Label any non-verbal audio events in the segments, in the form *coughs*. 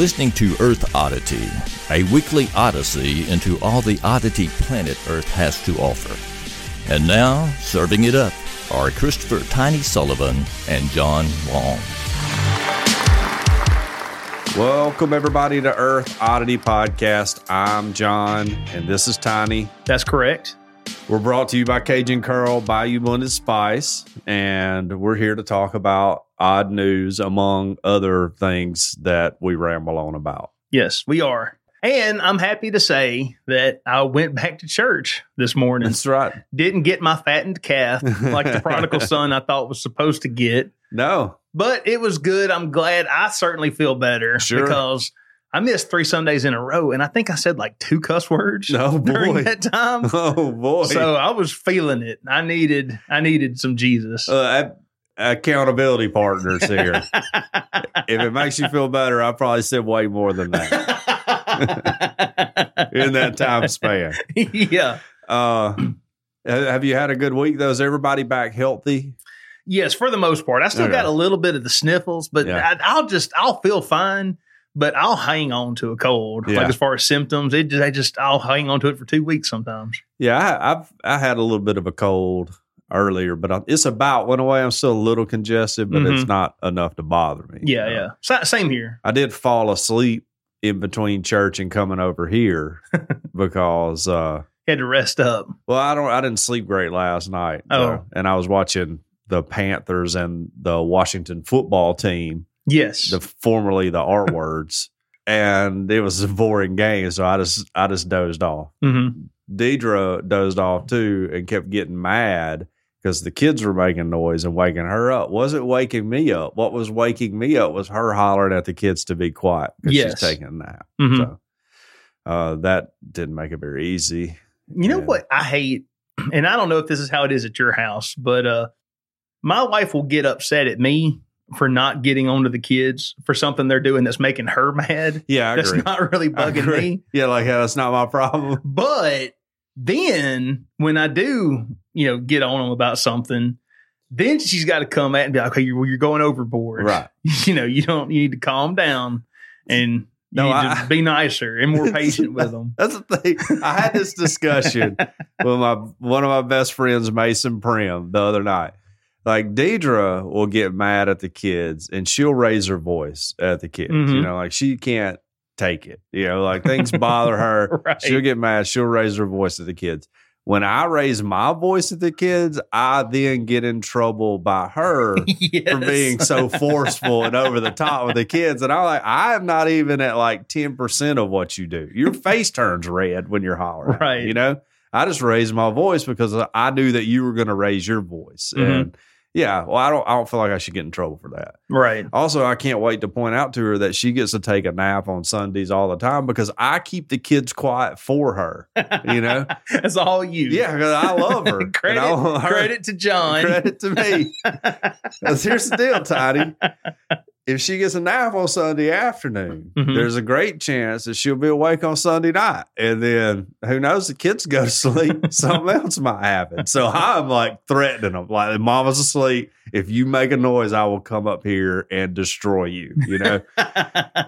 listening to Earth Oddity, a weekly odyssey into all the oddity planet Earth has to offer. And now, serving it up are Christopher Tiny Sullivan and John Long. Welcome, everybody, to Earth Oddity Podcast. I'm John, and this is Tiny. That's correct. We're brought to you by Cajun Curl, Bayou Blended Spice, and we're here to talk about odd news, among other things that we ramble on about. Yes, we are. And I'm happy to say that I went back to church this morning. That's right. Didn't get my fattened calf like the prodigal *laughs* son I thought was supposed to get, No, but it was good. I'm glad. I certainly feel better Sure. because I missed three Sundays in a row, and I think I said like two cuss words Oh, *laughs* during boy. that time. *laughs* oh boy. So I was feeling it. I needed, I needed some Jesus. uh, accountability partners here. *laughs* if it makes you feel better, I probably said way more than that *laughs* in that time span. yeah. Uh, have you had a good week? though? Is everybody back healthy? Yes, for the most part. I still Okay. got a little bit of the sniffles, but Yeah. I, I'll just I'll feel fine. But I'll hang on to a cold. Yeah. Like as far as symptoms, it just, I just I'll hang on to it for two weeks sometimes. Yeah, I, I've I had a little bit of a cold earlier, but it's about went away. I'm still a little congested, but it's Mhm. not enough to bother me. Yeah, you know? yeah. Sa- same here. I did fall asleep in between church and coming over here *laughs* because uh Had to rest up. well I don't I didn't sleep great last night. Oh. so- and I was watching the Panthers and the Washington football team, Yes. the formerly the art *laughs* words. And it was a boring game, so I just I just dozed off. hmm Deidre dozed off too and kept getting mad because the kids were making noise and waking her up. Wasn't waking me up. What was waking me up was her hollering at the kids to be quiet because Yes. she's taking a nap. hmm So uh, that didn't make it very easy. You know what I hate, *clears throat* and I don't know if this is how it is at your house, but uh, my wife will get upset at me for not getting onto the kids for something they're doing that's making her *laughs* mad. Yeah, I That's agree. not really bugging me. Yeah, like yeah, that's not my problem. But then when I do, you know, get on them about something, then she's got to come at and be like, okay, you're, you're going overboard. Right. *laughs* You know, you don't, you need to calm down and you No, I- be nicer and more patient with them. *laughs* That's the thing. I had this discussion *laughs* with my one of my best friends, Mason Prim, the other night. Like Deidre will get mad at the kids and she'll raise her voice at the kids. You Mhm. know, like she can't take it. You know, like things bother her. *laughs* Right. She'll get mad. She'll raise her voice at the kids. When I raise my voice at the kids, I then get in trouble by her yes. *laughs* for being so forceful and over the top with the kids. And I'm like, I am not even at like 10% of what you do. Your face turns red when you're hollering. Right. you know, I just raised my voice because I knew that you were going to raise your voice. Mhm. And yeah, well, I don't, I don't feel like I should get in trouble for that. Right. Also, I can't wait to point out to her that she gets to take a nap on Sundays all the time because I keep the kids quiet for her. You know? *laughs* That's all you. yeah, because I love her. *laughs* Credit, I her- credit to John. *laughs* Credit to me. here's the deal, Tiny. If she gets a nap on Sunday afternoon, Mhm. there's a great chance that she'll be awake on Sunday night. And then who knows, the kids go to sleep, *laughs* something else might happen. So I'm like threatening them, like, mama's asleep. If you make a noise, I will come up here and destroy you, you know? *laughs*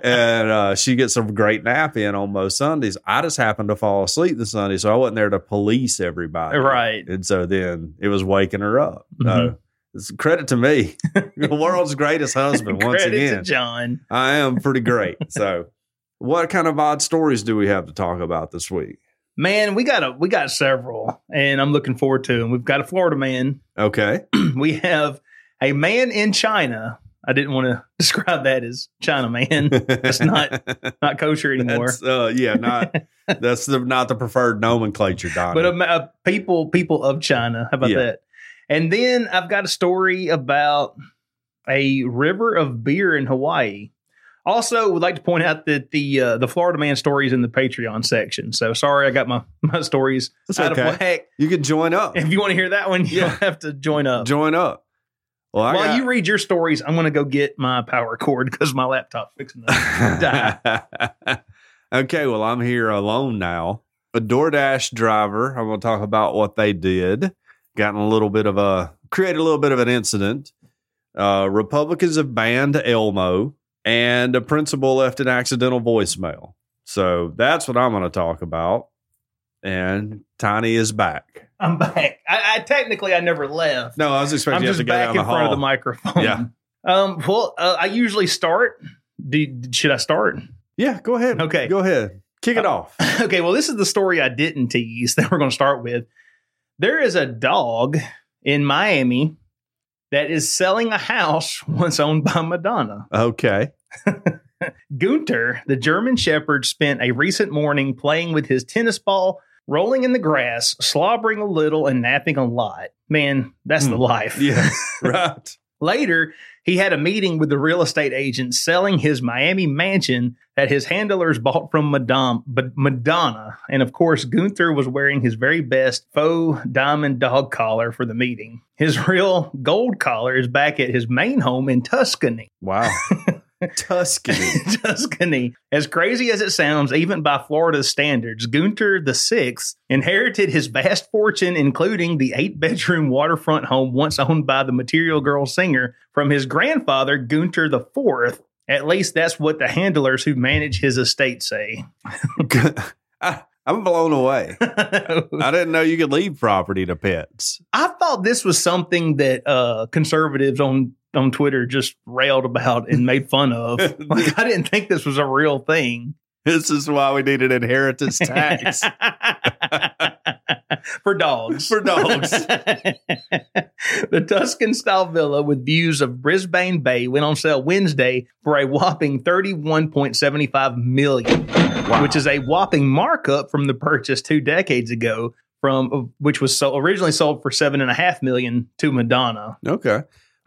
and uh, she gets a great nap in on most Sundays. I just happened to fall asleep this Sunday, so I wasn't there to police everybody. Right. And so then it was waking her up. Mhm. No, it's credit to me, *laughs* the world's greatest husband. Once credit again, John. I am pretty great. So, what kind of odd stories do we have to talk about this week? Man, we got a we got several, and I'm looking forward to them. We've got a Florida man. Okay, *clears throat* we have a man in China. I didn't want to *laughs* describe that as China man. That's not *laughs* not kosher anymore. That's, uh, yeah, not that's the, not the preferred nomenclature, Don. but um, uh, people people of China. How about Yeah. that? And then I've got a story about a river of beer in Hawaii. Also, would like to point out that the uh, the Florida man story is in the Patreon section. So sorry, I got my *laughs* my stories That's out okay. of whack. you can join up. If you want to hear that one, you'll Yeah. have to join up. Join up. Well, While got- you read your stories, I'm going to go get my power cord because my laptop's fixing to die. *laughs* okay, well, I'm here alone now. A DoorDash driver. I'm going to talk about what they did. Gotten a little bit of a created a little bit of an incident. Uh, Republicans have banned Elmo and a principal left an accidental voicemail. So that's what I'm going to talk about. And Tiny is back. I'm back. I, I technically I never left. No, I was I'm expecting you to have just to go back down in the front of the microphone. Yeah. *laughs* Um. Well, uh, I usually start. Do, should I start? yeah, go ahead. Okay. Go ahead. Kick it Uh, off. *laughs* okay. Well, this is the story I didn't tease that we're going to start with. There is a dog in Miami that is selling a house *laughs* once owned by Madonna. Okay. *laughs* Gunther, the German Shepherd, spent a recent morning playing with his tennis ball, rolling in the grass, slobbering a little, and napping a lot. Man, that's the Hmm. life. Yeah. *laughs* right. Later, he had a meeting with the real estate agent selling his Miami mansion that his handlers bought from Madame, but Madonna. And of course, Gunther was wearing his very best faux diamond dog collar for the meeting. His real gold collar is back at his main home in Tuscany. Wow. *laughs* Tuscany. *laughs* Tuscany. As crazy as it sounds, even by Florida standards, Gunther the Sixth inherited his vast fortune, including the eight-bedroom waterfront home once owned by the Material Girl singer, from his grandfather Gunther the Fourth. At least that's what the handlers who manage his estate say. *laughs* I, I'm blown away. *laughs* I didn't know you could leave property to pets. I thought this was something that uh, conservatives on on Twitter just railed about and made fun of. *laughs* like I didn't think this was a real thing. This is why we need an inheritance tax *laughs* for dogs. for dogs. *laughs* the Tuscan style villa with views of Biscayne Bay went on sale Wednesday for a whopping 31.75 million, Wow. which is a whopping markup from the purchase two decades ago from which was so originally sold for seven and a half million to Madonna. Okay.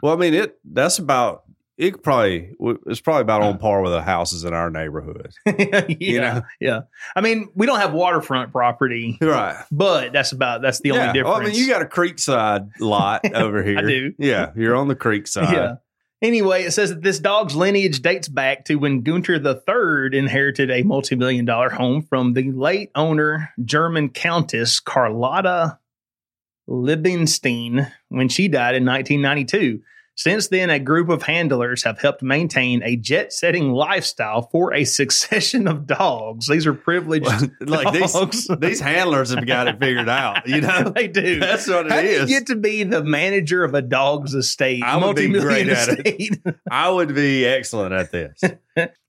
Well, I mean, it that's about it. could Probably it's probably about on par with the houses in our neighborhood. *laughs* yeah, You know? yeah. I mean, we don't have waterfront property, Right. but that's about that's the yeah. only difference. Well, I mean, you got a creekside lot *laughs* over here. I do. Yeah, you're on the creek side. Yeah. Anyway, it says that this dog's lineage dates back to when Gunther III inherited a multi-million dollar home from the late owner, German Countess Carlotta Liebenstein, when she died in 1992. Since then, a group of handlers have helped maintain a jet-setting lifestyle for a *laughs* succession of dogs. These are privileged like these dogs. *laughs* these handlers have got it figured out. You know, *laughs* they do. that's what it How do you get to be the manager of a dog's estate? I would be great at it. estate? I would be excellent at this.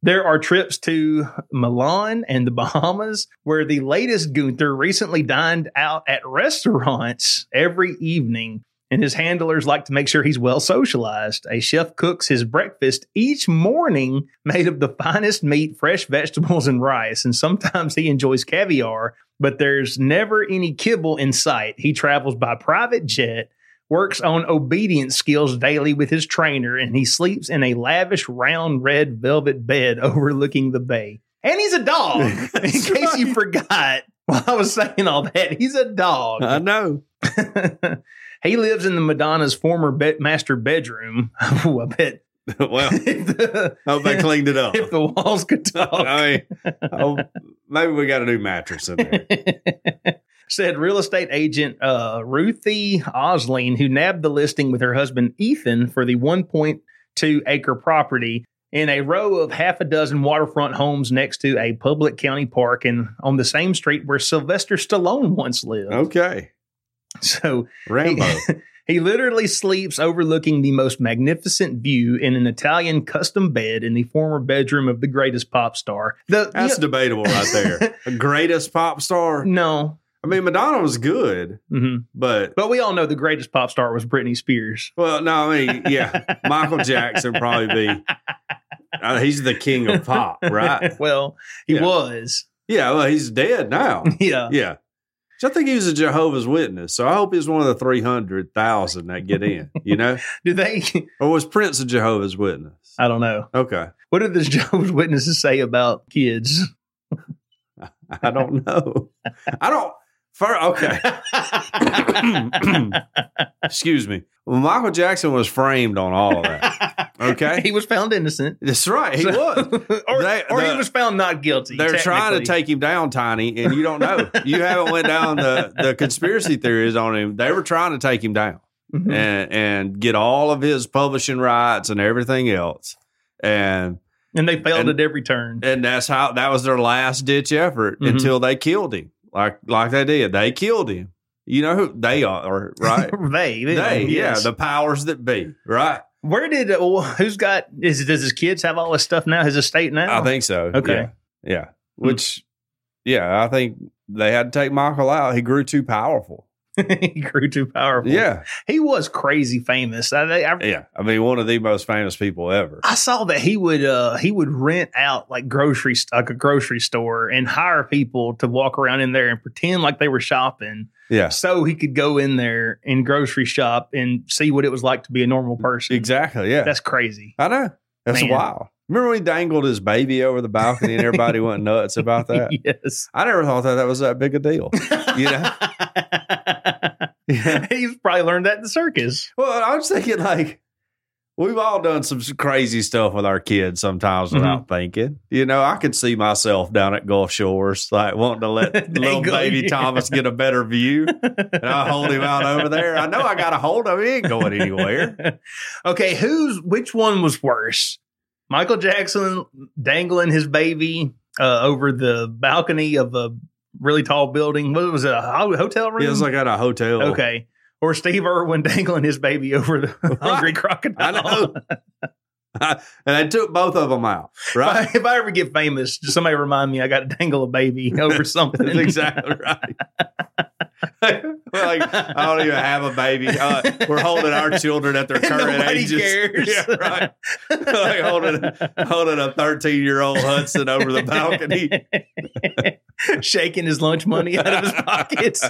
There are trips to Milan and the Bahamas, where the latest Gunther recently dined out at restaurants every evening. And his handlers like to make sure he's well socialized. A chef cooks his breakfast each morning made of the finest meat, fresh vegetables, and rice. And sometimes he enjoys caviar, but there's never any kibble in sight. He travels by private jet works on obedience skills daily with his trainer, and he sleeps in a lavish round red velvet bed *laughs* overlooking the bay. And he's a dog, *laughs* in case you forgot while I was saying all that. He's a dog. I know. *laughs* he lives in the Madonna's former be- master bedroom. *laughs* Ooh, I bet *laughs* well, the, I hope they cleaned it up. if the walls could *laughs* talk. I mean, oh, maybe we got a new mattress in there. said real estate agent uh, Ruthie Osling, who nabbed the listing with her husband Ethan for the 1.2 acre property in a row of half a dozen waterfront homes next to a public county park and on the same street where Sylvester Stallone once lived. Okay, *laughs* So Rambo. he, *laughs* he literally sleeps overlooking the most magnificent view in an Italian custom bed in the former bedroom of the greatest pop star. The That's you debatable right there. *laughs* The greatest pop star. no. I mean, Madonna was good, Mhm. but But we all know the greatest pop star was Britney Spears. well, no, I mean, yeah, Michael Jackson probably be. Uh, he's the king of pop, right? well, he Yeah. was. Yeah, well, he's dead now. Yeah. Yeah. So I think he was a Jehovah's Witness. So I hope he's one of the 300,000 that get in, you know? *laughs* Do they? *laughs* or was Prince a Jehovah's Witness? I don't know. Okay. What did the *laughs* Jehovah's Witnesses say about kids? I don't know. I don't. For, okay. *laughs* *coughs* Excuse me. Well, Michael Jackson was framed on all of that. Okay. *laughs* he was found innocent. That's right. He So- was. *laughs* or They- or he was found not guilty. They're trying to take him down, Tiny, and you don't know. You haven't went down the, the conspiracy theories on him. They were trying to take him down. Mhm. and and get all of his publishing rights and everything else. And And they failed And- at every turn. and that's how that was their last ditch effort Mhm. until they killed him. Like like they did, they killed him. You know who they are, right? *laughs* they, they, they, yeah, the powers that be, right? Where did uh, who's got is does his kids have all this stuff now? His estate now? I think so. Okay. Yeah. yeah. Which, yeah, I think they had to take Michael out. He grew too powerful. *laughs* he grew too powerful. Yeah. he was crazy famous. I, I, Yeah. I mean, one of the most famous people ever. I saw that he would uh he would rent out like grocery like a grocery store and hire people to walk around in there and pretend like they were shopping Yeah. so he could go in there and grocery shop and see what it was like to be a normal person. Exactly. Yeah. That's crazy. I know. That's Man. wild. Remember when he dangled his baby over the balcony and everybody went nuts about *laughs* that? yes. I never thought that that was that big a deal. You know? *laughs* Yeah. *laughs* He's probably learned that in the circus. Well, I was thinking like we've all done some crazy stuff with our kids sometimes Mm-hmm. without thinking. You know, I could see myself down at Gulf Shores, like wanting to let *laughs* little baby yeah. Thomas get a better view. And I hold him out over there. I know I got a hold of him. He ain't going anywhere. *laughs* okay, who's which one was worse? Michael Jackson dangling his baby uh, over the balcony of a really tall building. What was it? A hotel room? It was like at a hotel. okay. Or Steve Irwin *laughs* dangling his baby over the *laughs* hungry crocodile. I know. *laughs* *laughs* and I took both of them out. If Right. I, if I ever get famous, just somebody remind me I got to dangle a baby over *laughs* something. Exactly right. *laughs* like, I don't even have a baby. Uh, we're holding our children at their current Nobody ages. cares. Yeah, right. like holding, holding a 13 year old Hudson over the balcony. Shaking his lunch money out of his pockets.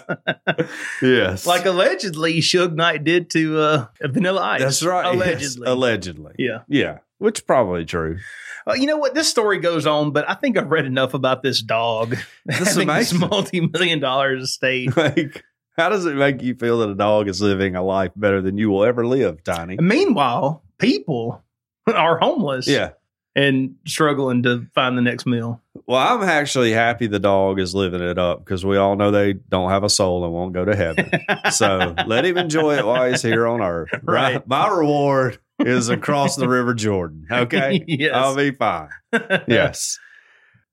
Yes. like allegedly Suge Knight did to uh, Vanilla Ice. that's right. yes. Allegedly. Yeah. yeah. Yeah. Which probably true. Well, you know what? This story goes on, but I think I've read enough about this dog *laughs* this amazing. multi-million dollar estate. *laughs* Like, how does it make you feel that a dog is living a life better than you will ever live, Tiny? Meanwhile, people *laughs* are homeless Yeah. And struggling to find the next meal. Well, I'm actually happy the dog is living it up because we all know they don't have a soul and won't go to heaven. *laughs* so let him enjoy it while he's here on earth. *laughs* Right. Right. My reward is across the River Jordan. Okay. *laughs* Yes. I'll be fine. Yes.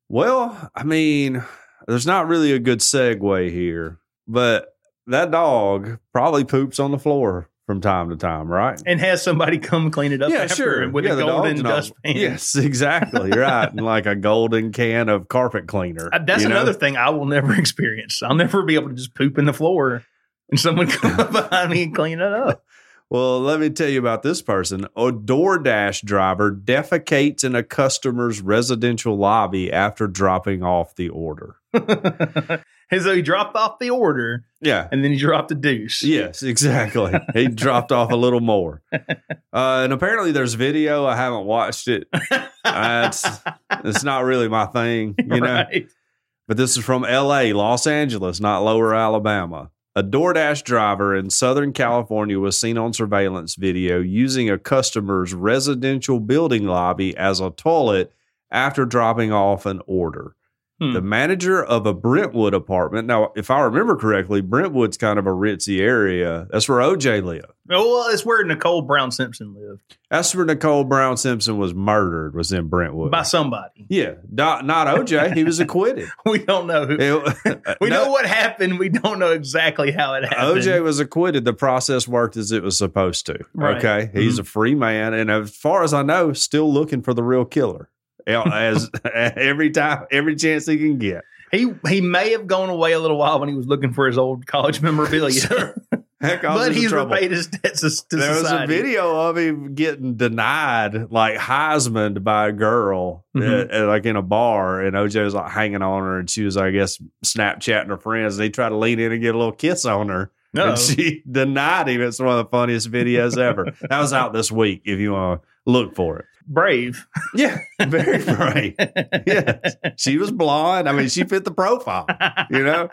well, I mean, there's not really a good segue here, but that dog probably poops on the floor from time to time, right? and has somebody come clean it up yeah, sure. with yeah, a golden dustpan. Yes, exactly. right. And like a golden can of carpet cleaner. Uh, That's you know? another thing I will never *laughs* experience. I'll never be able to just poop in the floor and someone come up *laughs* behind me and clean it up. Well, let me tell you about this person. A DoorDash driver defecates in a customer's residential lobby after dropping off the order. *laughs* and so he dropped off the order Yeah. and then he dropped the deuce. Yes, exactly. he *laughs* dropped off a little more. *laughs* Uh, and apparently there's video. I haven't watched it. Uh, it's, it's not really my thing, you know. Right. But this is from LA, Los Angeles, not lower Alabama. A DoorDash driver in Southern California was seen on surveillance video using a customer's residential building lobby as a toilet after dropping off an order. Hmm. The manager of a Brentwood apartment. Now, if I remember correctly, Brentwood's kind of a ritzy area. That's where OJ lived. Oh, well, it's where Nicole Brown Simpson lived That's where Nicole Brown Simpson was murdered, was in Brentwood. by somebody. yeah, not, not OJ. He was acquitted. *laughs* We don't know who. It- *laughs* we no- know what happened. We don't know exactly how it happened. OJ was acquitted. The process worked as it was supposed to. Right. Okay. He's a free man. And as far as I know, still looking for the real killer. As *laughs* every time, every chance he can get. He he may have gone away a little while when he was looking for his old college memorabilia, *laughs* Heck, *laughs* but he's trouble. repaid his debts to There was a video of him getting denied, like Heisman by a girl, uh, uh, like in a bar, and OJ was like hanging on her, and she was, I guess, Snapchatting her friends. And he tried to lean in and get a little kiss on her, No, and she denied him. It's one of the funniest videos ever. that was out this week. If you want to look for it, brave. yeah, *laughs* very *laughs* brave. Yes, she was blonde. I mean, she fit the profile. You know.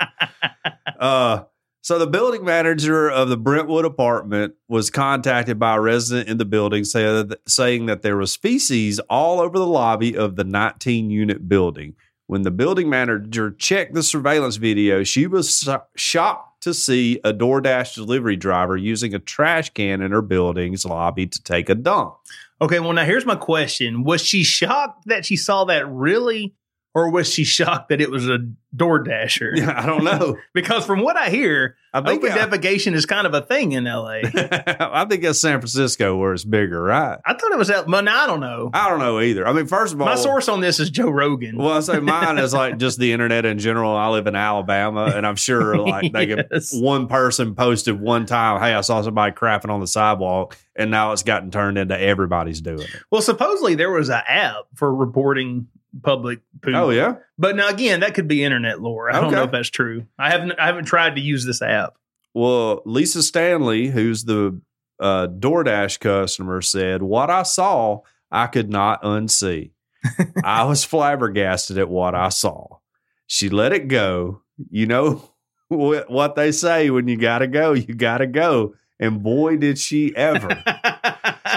Uh, so the building manager of the Brentwood apartment was contacted by a resident in the building that, saying that there was feces all over the lobby of the 19 unit building. When the building manager checked the surveillance video, she was shocked to see a DoorDash delivery driver using a trash can in her building's lobby to take a dump. Okay, well, now here's my question. Was she shocked that she saw that really? Or was she shocked that it was a door dasher? Yeah, I don't know. *laughs* Because from what I hear, I think open I, defecation is kind of a thing in LA. *laughs* I think it's San Francisco where it's bigger, right? I thought it was out, but now I don't know. I don't know either. I mean, first of all, My source on this is Joe Rogan. Well, I say *laughs* mine is like just the internet in general. I live in Alabama, and I'm sure like they could, Yes. one person posted one time, "Hey, I saw somebody crapping on the sidewalk," and now it's gotten turned into everybody's doing it. Well, supposedly there was an app for reporting public poop. Oh yeah, But now again, that could be internet lore. I don't know if that's true. I haven't I haven't tried to use this app. Well, Lisa Stanley, who's the uh, DoorDash customer, said, What I saw, I could not unsee. *laughs* I was flabbergasted at what I saw. She let it go. You know *laughs* what, what they say when you got to go, you got to go. And boy, did she ever. *laughs*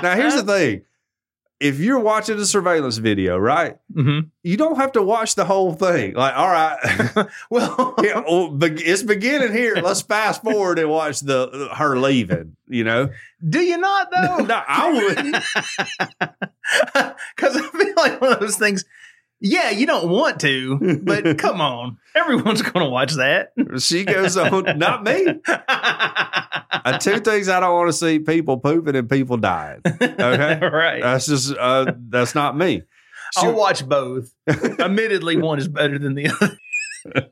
now, here's the thing if you're watching a surveillance video, right? Mhm. You don't have to watch the whole thing. Like, all right, *laughs* Well, *laughs* yeah, well, be- it's beginning here. Let's fast forward and watch the her leaving. You know, do you not though? *laughs* no, I wouldn't. Because I feel like one of those things. Yeah, you don't want to, but *laughs* come on, everyone's going to watch that. She goes on. Not me. Uh, *laughs* two things I don't want to see: people pooping and people dying. Okay, *laughs* right. that's just uh, that's not me. She- I'll watch both. Admittedly, one is better than the other.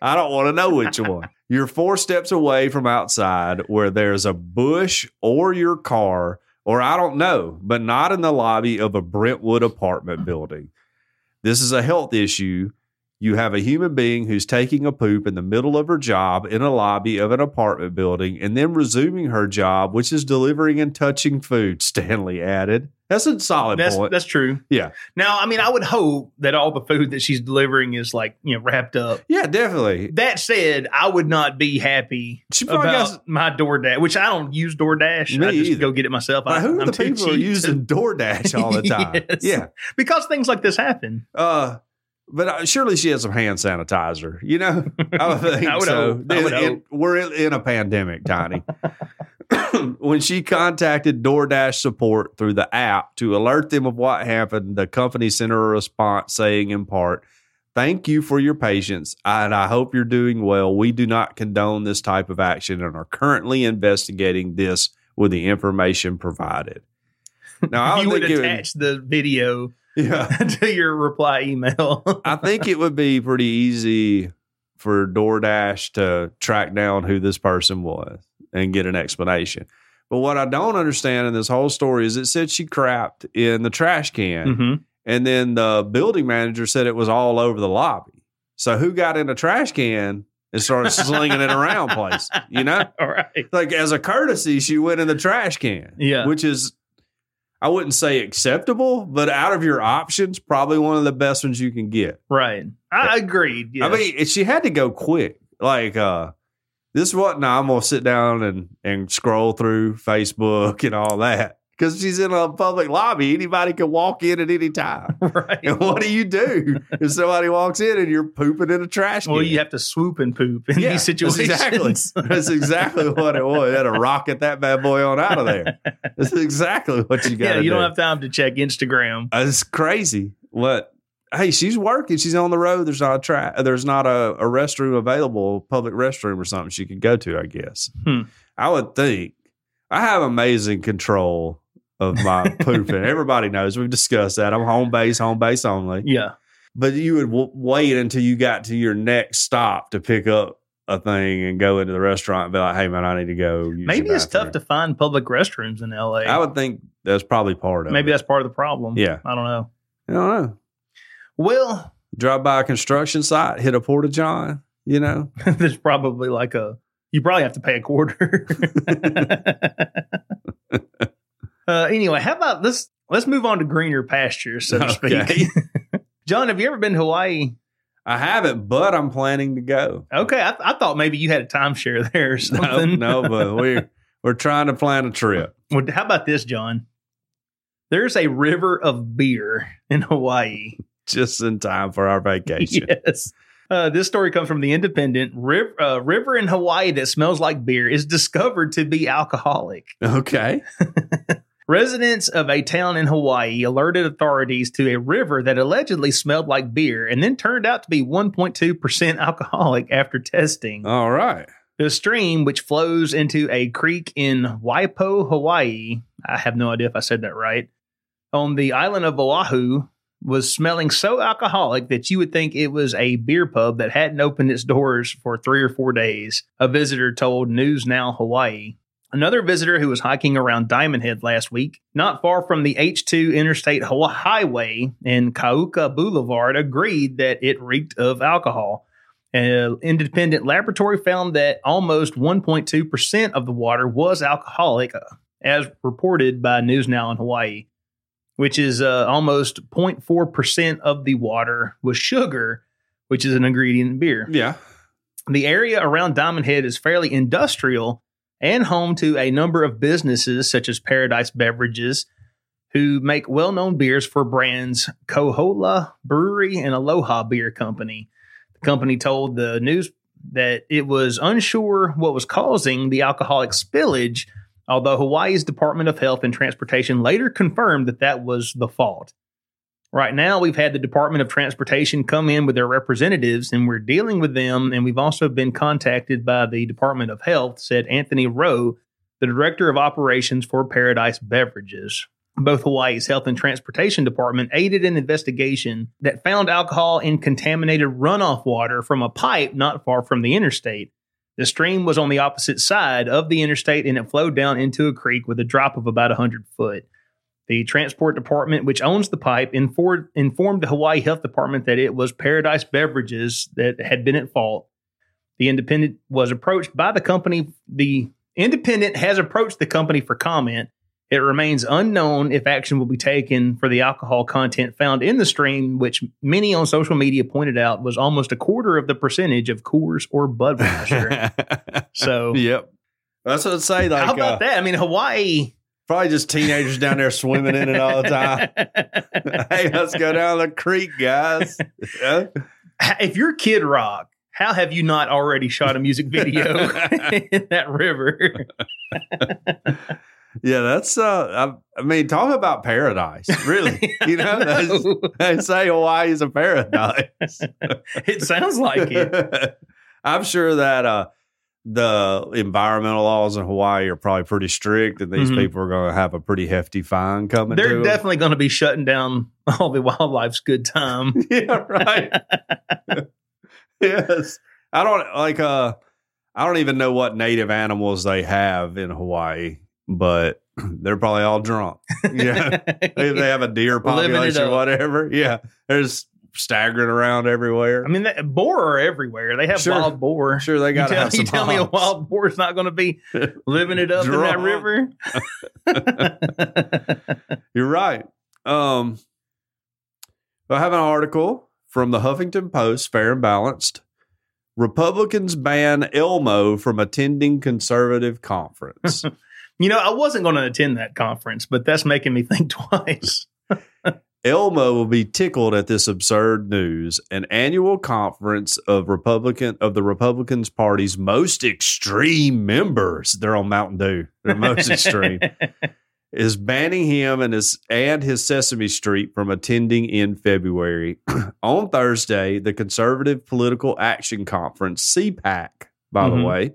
I don't want to know which one. You're four steps away from outside where there's a bush or your car, or I don't know, but not in the lobby of a Brentwood apartment building. This is a health issue. You have a human being who's taking a poop in the middle of her job in a lobby of an apartment building and then resuming her job, which is delivering and touching food, *laughs* Stanley added. That's a solid That's point. that's true. Yeah. Now, I mean, I would hope that all the food that she's delivering is like you know wrapped up. yeah, definitely. That said, I would not be happy She about got my DoorDash, which I don't use DoorDash. Me I just either. go get it myself. I, who are I'm the people are using DoorDash all the *laughs* time? Yes. Yeah. because things like this happen. Uh, but uh, surely she has some hand sanitizer, you know? *laughs* I would think I would so. I would It- hope. we're in, in a pandemic, Tiny. *coughs* when she contacted DoorDash support through the app to alert them of what happened, the company sent her a response saying, in part, Thank you for your patience, and I hope you're doing well. We do not condone this type of action and are currently investigating this with the information provided. *laughs* Now, I you would think it attach the video yeah. *laughs* to your reply email. *laughs* I think it would be pretty easy for DoorDash to track down who this person was and get an explanation. But what I don't understand in this whole story is it said she crapped in the trash can, hmm and then the building manager said it was all over the lobby. So who got in a trash can and started slinging it around place? You know, *laughs* All right. like as a courtesy, she went in the trash can. Yeah. which is. I wouldn't say acceptable, but out of your options, probably one of the best ones you can get. Right. I agreed. Yes. I mean, she had to go quick. Like, uh, this wasn't, I'm going to sit down and, and scroll through Facebook and all that. Because she's in a public lobby. Anybody can walk in at any time. *laughs* right. And what do you do if somebody walks in and you're pooping in a trash can? Well, you have to swoop and poop in Yeah, these that's situations. exactly, that's exactly *laughs* what it was. You had to rocket that bad boy on out of there. That's exactly what you got yeah, you do. don't have time to check Instagram. Uh, It's crazy. What? Hey, she's working. She's on the road. There's not a tra- There's not a, a restroom available, public restroom or something she could go to. I guess. Hmm. I would think. I have amazing control of my pooping. Everybody knows we've discussed that. I'm home base, home base only. Yeah. But you would w- wait until you got to your next stop to pick up a thing and go into the restaurant and be like, "Hey, man, I need to go." Maybe it's tough to find public restrooms in LA. I would think that's probably part of it. Maybe it. that's part of the problem. Yeah. I don't know. I don't know. Well, drive by a construction site, hit a porta john, you know. *laughs* there's probably like a you probably have to pay a quarter. *laughs* *laughs* uh, anyway, how about this? Let's move on to greener pastures, so to speak. *laughs* John, have you ever been to Hawaii? I haven't, but I'm planning to go. Okay, I, I thought maybe you had a timeshare *laughs* there or No, something. no, but *laughs* we're we're trying to plan a trip. Well, how about this, John? There's a river of beer in Hawaii. Just in time for our vacation. Yes. Uh, this story comes from the Independent. River, uh, river in Hawaii that smells like beer is discovered to be alcoholic. Okay. Residents of a town in Hawaii alerted authorities to a river that allegedly smelled like beer and then turned out to be 1.2% alcoholic after testing. All right. The stream, which flows into a creek in Waipo, Hawaii, I have no idea if I said that right, on the island of Oahu, was smelling so alcoholic that you would think it was a beer pub that hadn't opened its doors for three or four days, a visitor told News Now Hawaii. Another visitor who was hiking around Diamond Head last week, not far from the H2 Interstate Highway and Kauka Boulevard, agreed that it reeked of alcohol. An independent laboratory found that almost 1.2% of the water was alcoholic, as reported by News Now in Hawaii, which is uh, almost 0.4% of the water was sugar, which is an ingredient in beer. Yeah. The area around Diamond Head is fairly industrial and home to a number of businesses such as Paradise Beverages, who make well known beers for brands Kohola Brewery and Aloha Beer Company. The company told the news that it was unsure what was causing the alcoholic spillage, although Hawaii's Department of Health and Transportation later confirmed that that was the fault. Right now, we've had the Department of Transportation come in with their representatives, and we're dealing with them. And we've also been contacted by the Department of Health, said Anthony Rowe, the Director of Operations for Paradise Beverages. Both Hawaii's Health and Transportation Department aided an investigation that found alcohol in contaminated runoff water from a pipe not far from the interstate. The stream was on the opposite side of the interstate and it flowed down into a creek with a drop of about 100 foot. The transport department, which owns the pipe, informed, informed the Hawaii Health Department that it was Paradise Beverages that had been at fault. The independent was approached by the company. The independent has approached the company for comment. It remains unknown if action will be taken for the alcohol content found in the stream, which many on social media pointed out was almost a quarter of the percentage of Coors or Budweiser. *laughs* so, yep. That's what I'd say. Like, how about uh, that? I mean, Hawaii. Probably just teenagers down there swimming in it all the time. *laughs* hey, let's go down the creek, guys. Yeah. if you're Kid Rock, how have you not already shot a music video *laughs* in that river? Yeah, that's uh I, I mean, talk about paradise. Really. *laughs* You know, that's- they say Hawaii is a paradise. it sounds like it. I'm sure that uh the environmental laws in Hawaii are probably pretty strict, and these Mhm. people are going to have a pretty hefty fine coming. They're definitely going to be shutting down *laughs* all the wildlife's good time. *laughs* yeah, right. *laughs* yes, I don't like. Uh, I don't even know what native animals they have in Hawaii, but *clears throat* they're probably all drunk. Yeah, they have a deer population, or whatever. Yeah, they're just staggering around everywhere. I mean, that, boar are everywhere. They have Sure. wild boar. sure, they got to tell, *laughs* you tell me a wild boar is not going to be *laughs* living it up in that river? *laughs* You're right. Um, I have an article from the Huffington Post, Fair and Balanced. Republicans ban Elmo from attending conservative conference. you know, I wasn't going to attend that conference, but that's making me think twice. Elmo will be tickled at this absurd news. An annual conference of Republican of the Republicans Party's most extreme members. They're on Mountain Dew. They're most extreme. *laughs* is banning him and his and his Sesame Street from attending in February. *clears throat* On Thursday, the Conservative Political Action Conference, CPAC, by the Mhm. way,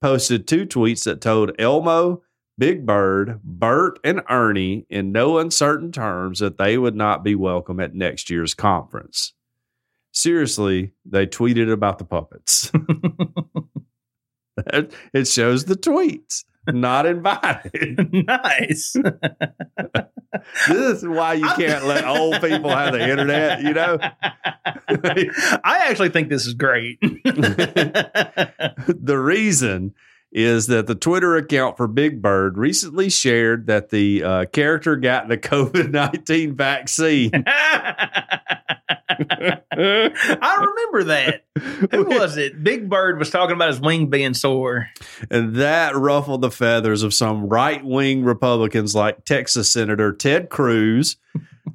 posted two tweets that told Elmo, Big Bird, Bert, and Ernie in no uncertain terms that they would not be welcome at next year's conference. Seriously, they tweeted about the puppets. *laughs* it shows the tweets. Not invited. *laughs* nice. *laughs* This is why you can't let old people have the internet, you know? I actually think this is great. the reason is that the Twitter account for Big Bird recently shared that the uh, character got the *laughs* COVID 19 vaccine. *laughs* *laughs* I remember that. Who was it? Big Bird was talking about his wing being sore. And that ruffled the feathers of some right wing Republicans like Texas Senator Ted Cruz,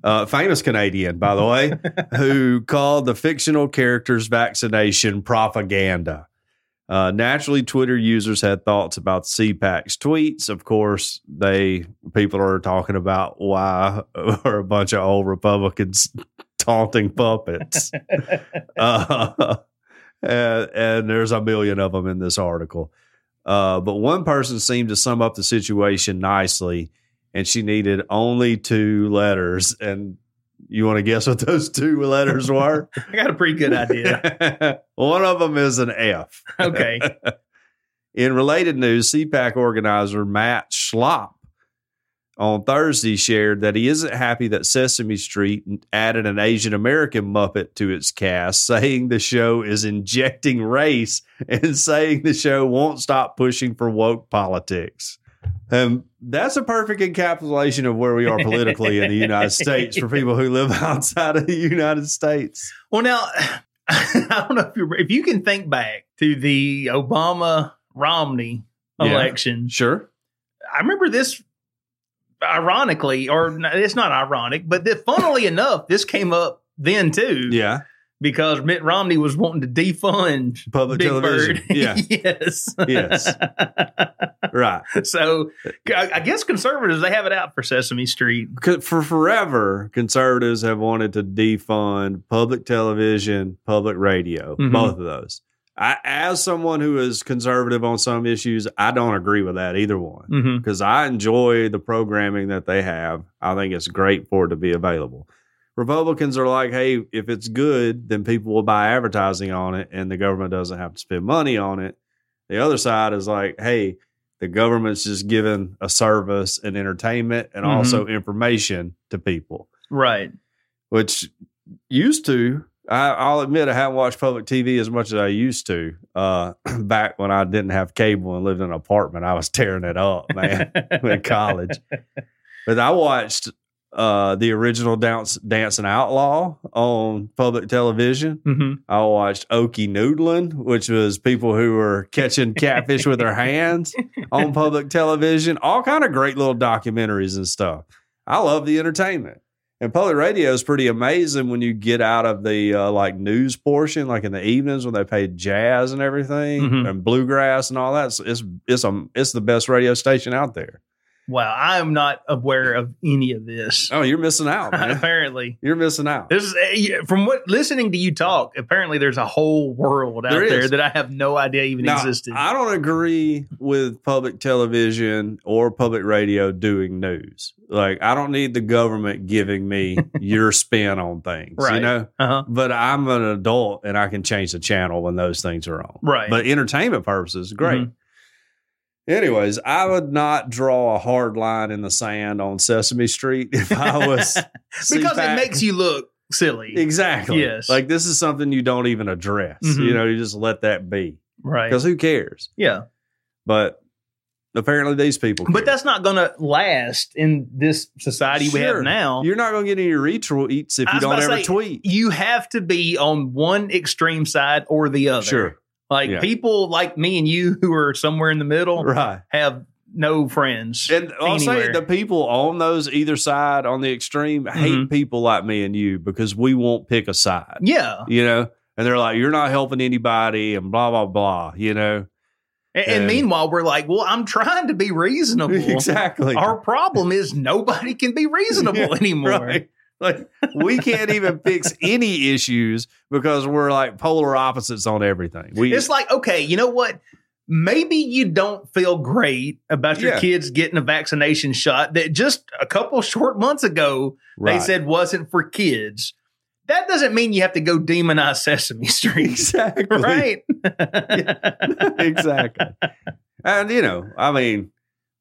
uh, famous Canadian, by the way, who called the fictional character's vaccination propaganda. Uh, naturally, Twitter users had thoughts about CPAC's tweets. Of course, they people are talking about why *laughs* are a bunch of old Republicans *laughs* taunting puppets, *laughs* uh, and, and there's a million of them in this article. Uh, but one person seemed to sum up the situation nicely, and she needed only two letters. And you want to guess what those two letters were? *laughs* I got a pretty good idea. *laughs* One of them is an F. *laughs* Okay. In related news, CPAC organizer Matt Schlapp on Thursday shared that he isn't happy that Sesame Street added an Asian American Muppet to its cast, saying the show is injecting race and saying the show won't stop pushing for woke politics. Um, that's a perfect encapsulation of where we are politically in the United *laughs* States for people who live *laughs* outside of the United States. Well, now *laughs* I don't know if you if you can think back to the Obama Romney Yeah. election. Sure. I remember this ironically, or it's not ironic, but the, funnily enough, this came up then too. Yeah. Because Mitt Romney was wanting to defund Public Big television. Bird. *laughs* Yeah. yes. Yes. Right. so I guess conservatives they have it out for Sesame Street. For forever, conservatives have wanted to defund public television, public radio, Mhm. both of those. I, as someone who is conservative on some issues, I don't agree with that either one Mm-hmm. because I enjoy the programming that they have. I think it's great for it to be available. Republicans are like, hey, if it's good, then people will buy advertising on it and the government doesn't have to spend money on it. The other side is like, hey, the government's just giving a service and entertainment and Mhm. also information to people, Right. which used to, I, I'll admit, I haven't watched public TV as much as I used to. Uh, *clears throat* back when I didn't have cable and lived in an apartment, I was tearing it up, man *laughs* in college. But I watched uh, the original Dance Dancing Outlaw on public television. hmm I watched Okie Noodling, which was people who were catching catfish with their hands *laughs* on public television. All kind of great little documentaries and stuff. I love the entertainment. And public radio is pretty amazing when you get out of the uh, like news portion, like in the evenings when they play jazz and everything Mhm. and bluegrass and all that. It's it's it's, a, it's the best radio station out there. Wow, I am not aware of any of this. Oh, you're missing out, *laughs* apparently, You're missing out. this is uh, from what listening to you talk. Apparently, there's a whole world out There there, that I have no idea even Now, existed. I don't agree with public television or public radio doing news. Like, I don't need the government giving me *laughs* your spin on things, you know? uh-huh. But I'm an adult and I can change the channel when those things are on. Right. But entertainment purposes, great. Mhm. Anyways, I would not draw a hard line in the sand on Sesame Street if I was *laughs* because it makes you look silly. exactly Yes. like this is something you don't even address. Mhm. You know, you just let that be Right. because who cares? Yeah. But apparently, these people. But that's not going to last in this society we have now. You're not going to get any retweets if you don't ever say, tweet. You have to be on one extreme side or the other. Sure, Like Yeah. people like me and you *laughs* who are somewhere in the middle right. have no friends. And I'll say the people on those either side on the extreme hate Mhm. people like me and you because we won't pick a side. yeah. You know, and they're like, "You're not helping anybody," and blah blah blah. You know, And, and meanwhile, we're like, well, I'm trying to be reasonable. *laughs* exactly. Our problem is nobody can be *laughs* reasonable anymore. Right. Like we can't even fix any issues because we're like polar opposites on everything. We It's like, okay, you know what? Maybe you don't feel great about your Yeah. kids getting a vaccination shot that just a couple short months ago right. they said wasn't for kids. That doesn't mean you have to go demonize *laughs* Sesame Street, exactly right? *laughs* exactly. And you know, I mean,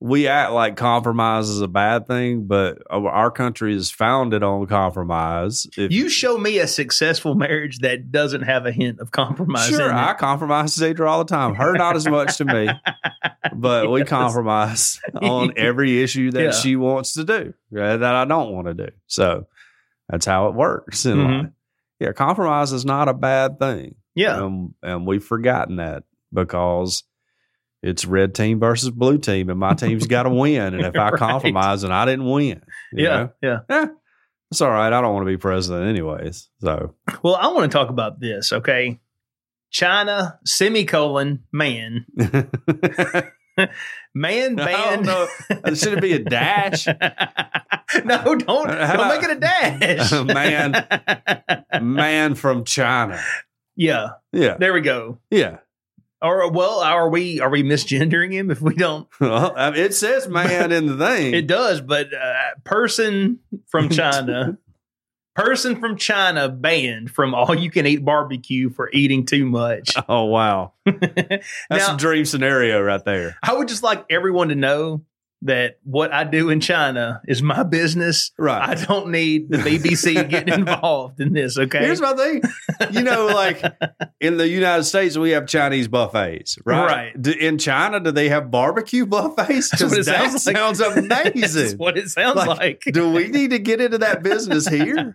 we act like compromise is a bad thing, but our country is founded on compromise. If You show me a successful marriage that doesn't have a hint of compromise sure. I compromise with Deidre all the time. Her not as much to me, *laughs* but we compromise on *laughs* every issue that Yeah. she wants to do uh, that I don't want to do. So that's how it works in Mhm. life. Yeah, compromise is not a bad thing. yeah. Um, and we've forgotten that because it's red team versus blue team, and my team's got to *laughs* win. And if I Right. compromise and I didn't win, you yeah. know? Yeah. yeah, It's all right. I don't want to be president anyways. So Well, I want to talk about this, okay? China, semicolon, man. *laughs* *laughs* Man I banned. don't. Uh, should it be a dash? no, don't, uh, How don't make it a dash. Man. Man from China. yeah, Yeah. there we go. Yeah. Or well, are we are we misgendering him if we don't? *laughs* Well, I mean, it says man in the thing. It does, but uh, person from *laughs* China, person from China banned from all you can eat barbecue for eating too much. oh wow. *laughs* That's now, a dream scenario right there. I would just like everyone to know that what I do in China is my business. Right. I don't need the BBC *laughs* getting involved in this. Okay. Here's my thing. You know, like *laughs* in the United States, we have Chinese buffets, right? Right. Do, in China, do they have barbecue buffets? Because that sounds like. sounds *laughs* That's amazing. what it sounds Like, like. do we need to get into that business here?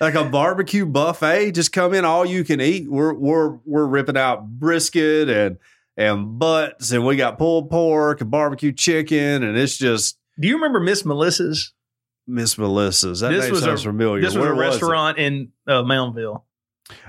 Like a barbecue buffet, just come in all you can eat. We're we're we're ripping out brisket and and butts, and we got pulled pork and barbecue chicken, and it's just Do you remember Miss Melissa's? Miss Melissa's. That This name was a- sounds familiar. This was Where a it? restaurant in uh, Mountville.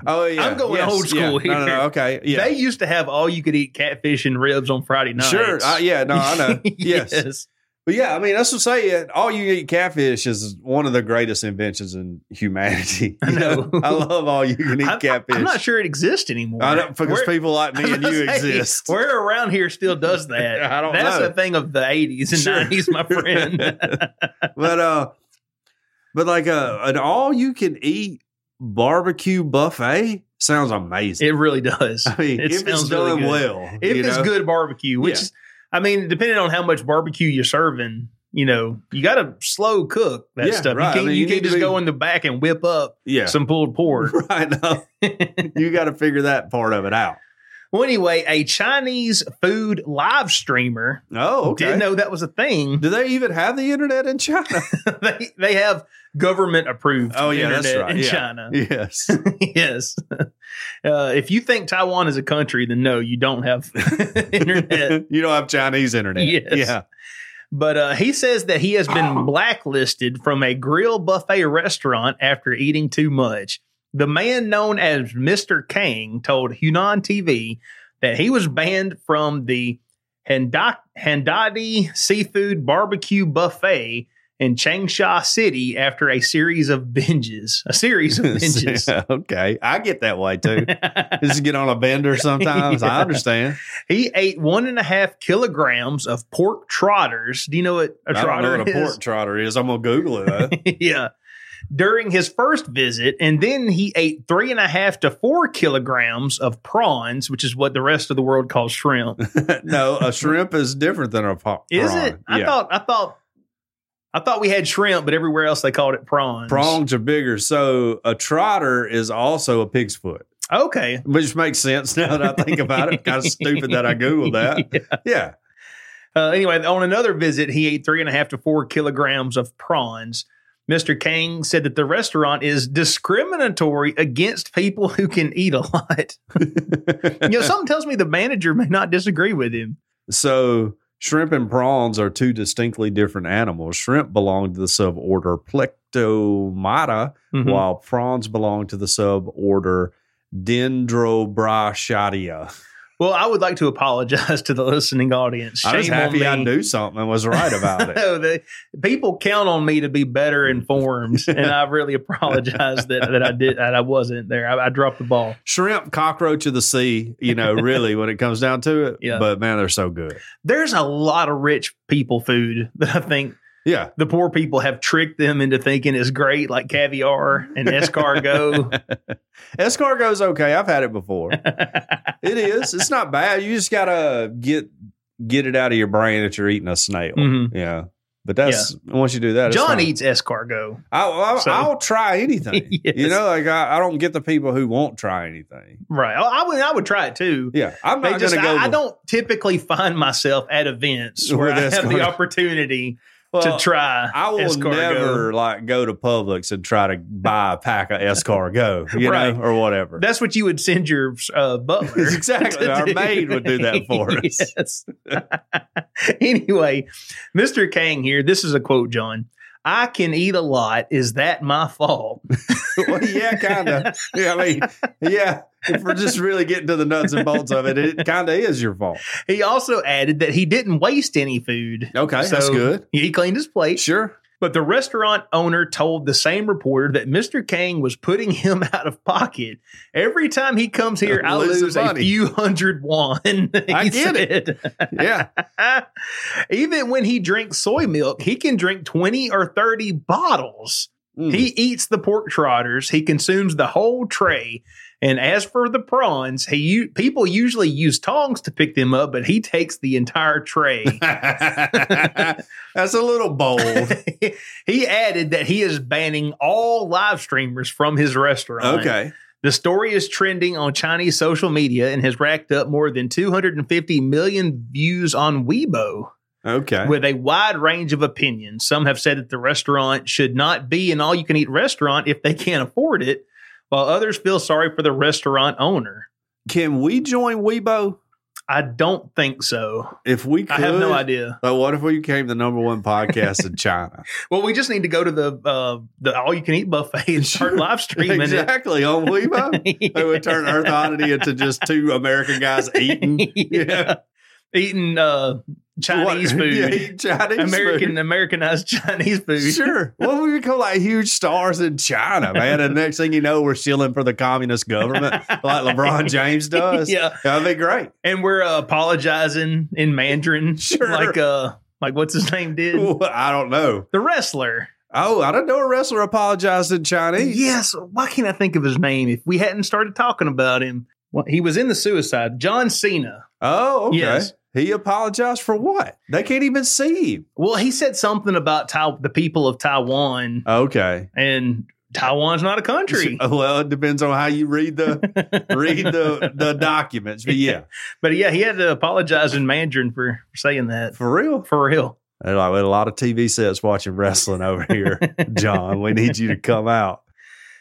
Oh yeah, I'm going Yes, old school yeah. No, no, here. no, okay, yeah, They used to have all you could eat catfish and ribs on Friday nights. sure. Uh, yeah, no, I know. *laughs* yes. yes. But yeah, I mean, that's what I'm saying. All you eat catfish is one of the greatest inventions in humanity. I *laughs* You know. *laughs* I love all you can eat I'm, catfish. I'm not sure it exists anymore. I don't, because Where- people like me and *laughs* you say, exist. Where around here still does that? I don't That's know. a thing of the 80s and Sure. 90s, my friend. but uh, but like a an all you can eat barbecue buffet sounds amazing. it really does. I mean, it if it's sounds really good. well, if it's know? good barbecue, which Yeah. I mean, depending on how much barbecue you're serving, you know, you got to slow cook that Yeah, stuff. right. You can't, mean, you you can't just be- go in the back and whip up yeah, some pulled pork. *laughs* right. No, *laughs* you got to figure that part of it out. well, anyway, a Chinese food live streamer Oh, okay. didn't know that was a thing. Do they even have the internet in China? *laughs* they they have government approved. Oh, yeah, that's internet right. in Yeah. China. *laughs* yes. *laughs* yes. Uh, if you think Taiwan is a country, then no, you don't have *laughs* internet. you don't have Chinese internet. Yes. Yeah. But uh, he says that he has been *clears throat* blacklisted from a grill buffet restaurant after eating too much. The man known as Mr. Kang told Hunan TV that he was banned from the Handa- Handadi Seafood Barbecue Buffet in Changsha City after a series of binges. A series of *laughs* binges. okay. I get that way too. Just get on a bender *laughs* sometimes. I understand. he ate one and a half kilograms of pork trotters. Do you know what a I don't know trotter what a is? pork trotter is. I'm gonna Google it *laughs* yeah. During his first visit, and then he ate three and a half to four kilograms of prawns, which is what the rest of the world calls shrimp. no, a shrimp is different than a po- Is prawn. it? I Yeah. thought I thought I thought we had shrimp, but everywhere else they called it prawns. prongs are bigger. So a trotter is also a pig's foot, Okay. which makes sense now that I think about it. kind of *laughs* stupid that I Googled that. Yeah. Yeah. Uh, anyway, on another visit, he ate three and a half to four kilograms of prawns. Mr. Kang said that the restaurant is discriminatory against people who can eat a lot. *laughs* you know, something tells me the manager may not disagree with him. So shrimp and prawns are two distinctly different animals. Shrimp belong to the suborder Pleocyemata, Mhm. while prawns belong to the suborder Dendrobranchiata. Well, I would like to apologize *laughs* to the listening audience. I was Shame happy. I knew something and was right about *laughs* it. No, the, people count on me to be better informed, *laughs* and I really apologize that, that I did that I wasn't there. I, I dropped the ball. Shrimp, cockroach of the sea, you know, really, when it comes down to it. Yeah. But man, they're so good. There's a lot of rich people food that I think Yeah. the poor people have tricked them into thinking is great, like caviar and escargot. *laughs* Escargot's okay. I've had it before. It is. It's not bad. You just gotta get get it out of your brain that you're eating a snail. Mhm. Yeah. But that's once you do that, John eats escargot. I'll, I'll, So- try anything. *laughs* Yes. You know, like I, I don't get the people who won't try anything. Right. I, I would I would try it too. Yeah, I'm not going to go. I, I don't typically find myself at events *laughs* where I have the opportunity *laughs* well, to try. I will never like go to Publix and try to buy a pack of escargot, you Right. know, or whatever. That's what you would send your uh, butler. *laughs* Exactly. Our do. maid would do that *laughs* for us. Anyway, Mr. Kang here. This is a quote, John. I can eat a lot. Is that my fault? *laughs* well, yeah, kind of. Yeah, I mean, yeah. If we're just really getting to the nuts and bolts of it, it kind of is your fault. He also added that he didn't waste any food. Okay, that's good. He cleaned his plate. Sure. But the restaurant owner told the same reporter that Mr. Kang was putting him *laughs* out of pocket. Every time he comes here, I lose a few hundred won. *laughs* I get it. *laughs* Yeah. Even when he drinks soy milk, he can drink 20 or 30 bottles. Mm. He eats the pork trotters. He consumes the whole tray. And as for the prawns, he people usually use tongs to pick them up, but he takes the entire tray. *laughs* *laughs* That's a little bold. he added that he is banning all live streamers from his restaurant. Okay. The story is trending on Chinese social media and has racked up more than 250 million views on Weibo Okay. with a wide range of opinions. Some have said that the restaurant should not be an all you can eat restaurant if they can't afford it, while others feel sorry for the restaurant owner. Can we join Weibo? I don't think so. If we could. I have no idea. But what if we became the number one podcast in China? *laughs* Well, we just need to go to the uh, the all you can eat buffet and *laughs* start live streaming exactly on Weibo. *laughs* it. Would turn Earth Oddity into just two American guys eating. yeah. Eating uh, Chinese What- *laughs* food. Yeah, Chinese American food. Americanized *laughs* Chinese food. Sure. Well, we become like huge stars in China, man. And next thing you know, we're shilling for the communist government *laughs* like LeBron James does. Yeah. That'd be great. And we're uh, apologizing in Mandarin. Sure. Like uh like what's his name did? I don't know. The wrestler. Oh, I do not know a wrestler apologized in Chinese. Yes. Why can't I think of his name if we hadn't started talking about him? Well, he was in the suicide. John Cena. Oh, okay. Yes. He apologized for what? They can't even see him. Well, he said something about the people of Taiwan, Okay. and Taiwan's not a country. *laughs* Well, it depends on how you read the *laughs* read the the documents. But yeah, *laughs* But yeah, he had to apologize in Mandarin for saying that. for real. For real. They're like, we had a lot of TV sets watching wrestling over here, John. We need you to come out.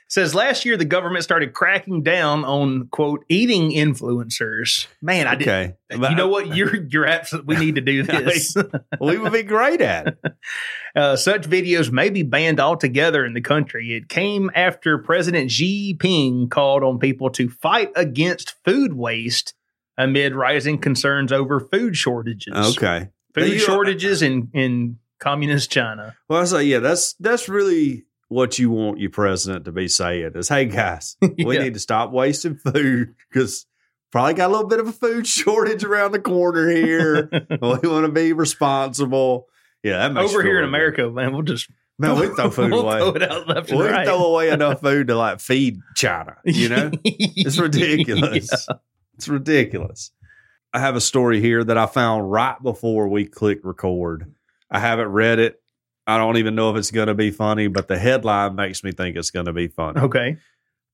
Says last year the government started cracking down on quote eating influencers. Man, I did. Okay. You know what? You're you're absolutely. We need to do *laughs* this. we would be great at it. *laughs* uh, such videos may be banned altogether in the country. It came after President Xi Jinping called on people to fight against food waste amid rising concerns over food shortages. Okay. food shortages in in communist China. Well, I say, yeah, that's that's really what you want your president to be saying is, hey guys, *laughs* we Yeah. need to stop wasting food because probably got a little bit of a food *laughs* shortage around the corner here. *laughs* we want to be responsible. Yeah, that makes Over you here in America, man, we'll just man, we throw food we'll away. throw it out left we right. throw away enough food to like feed China. You know, it's ridiculous. It's ridiculous. I have a story here that I found right before we clicked record. I haven't read it. I don't even know if it's going to be funny, but the headline makes me think it's going to be funny. Okay.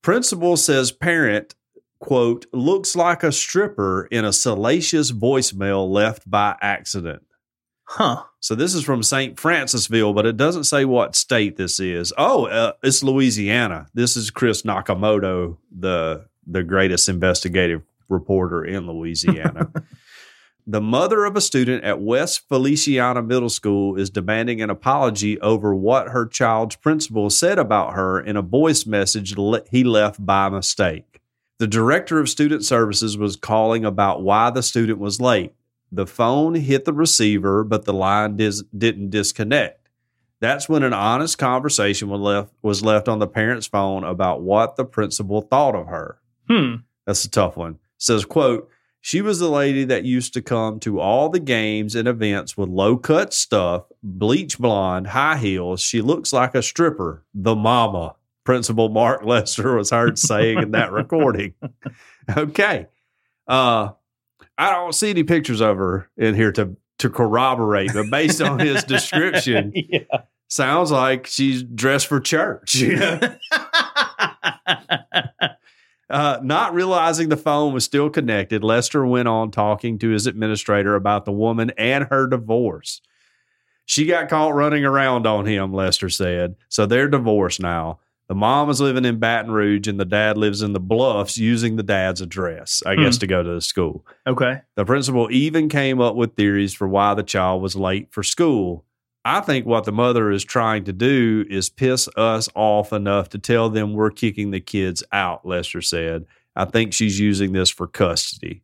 Principal says parent, quote, looks like a stripper in a salacious voicemail left by accident. Huh. So this is from St. Francisville, but it doesn't say what state this is. Oh, uh, it's Louisiana. This is Chris Nakamoto, the the greatest investigative reporter in *laughs* Louisiana. The mother of a student at West Feliciana Middle School is demanding an apology over what her child's principal said about her in a voice message he left by mistake. The director of student services was calling about why the student was late. The phone hit the receiver, but the line dis- didn't disconnect. That's when an honest conversation was left, was left on the parent's phone about what the principal thought of her. Hmm. That's a tough one. Says, quote, she was the lady that used to come to all the games and events with low cut stuff, bleach blonde, high heels. She looks like a stripper, the mama. Principal Mark *laughs* Lester was heard saying in that recording. *laughs* Okay. Uh I don't see any pictures of her in here to to corroborate, but based on his *laughs* description, yeah. sounds like she's dressed for church. You know? Uh, not realizing the phone was still connected, Lester went on talking to his administrator about the woman and her divorce. She got caught running around on him, Lester said. So they're divorced now. The mom is living in Baton Rouge and the dad lives in the Bluffs using the dad's address, I guess, Hmm. to go to the school. okay. The principal even came up with theories for why the child was late for school. I think what the mother is trying to do is piss us off enough to tell them we're kicking the kids out, Lester said. I think she's using this for custody.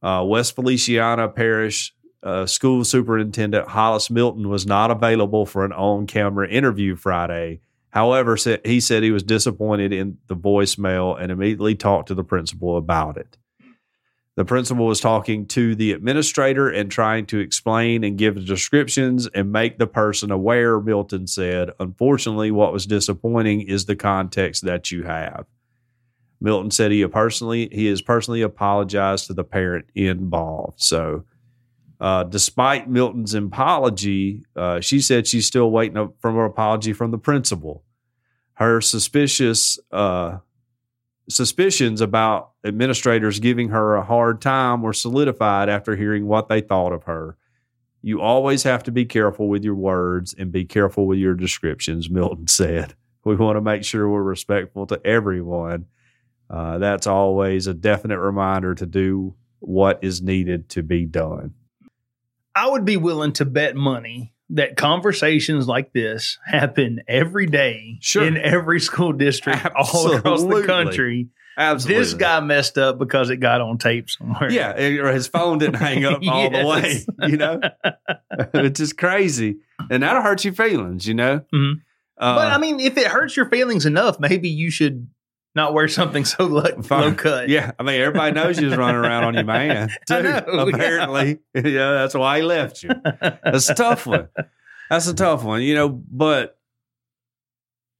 Uh, West Feliciana Parish uh, School Superintendent Hollis Milton was not available for an on camera interview Friday. However, he said he was disappointed in the voicemail and immediately talked to the principal about it. The principal was talking to the administrator and trying to explain and give descriptions and make the person aware, Milton said. Unfortunately, what was disappointing is the context that you have. Milton said he personally he has personally apologized to the parent involved. So, uh, despite Milton's apology, uh, she said she's still waiting for an apology from the principal. Her suspicious uh, suspicions about administrators giving her a hard time were solidified after hearing what they thought of her. You always have to be careful with your words and be careful with your descriptions, *laughs* Milton said. We want to make sure we're respectful to everyone. Uh, that's always a definite reminder to do what is needed to be done. I would be willing to bet money that conversations like this happen every day sure. in every school district Absolutely. all across the country. Absolutely. This guy messed up because it got on tape somewhere. Yeah, or his phone didn't hang up *laughs* all the way. *laughs* You know, *laughs* it's just crazy, and that'll hurt your feelings. You know, mm-hmm. uh, but I mean, if it hurts your feelings enough, maybe you should not wear something so low, *laughs* low cut. Yeah, I mean, everybody knows you was running around on your man *laughs* too. Know, apparently, yeah. *laughs* yeah, that's why he left you. That's a tough one. That's a tough one, you know. But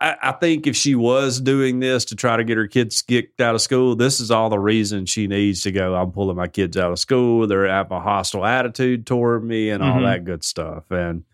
I, I, think if she was doing this to try to get her kids kicked out of school, this is all the reason she needs to go. I'm pulling my kids out of school. They're have a hostile attitude toward me and all mm-hmm. that good stuff. And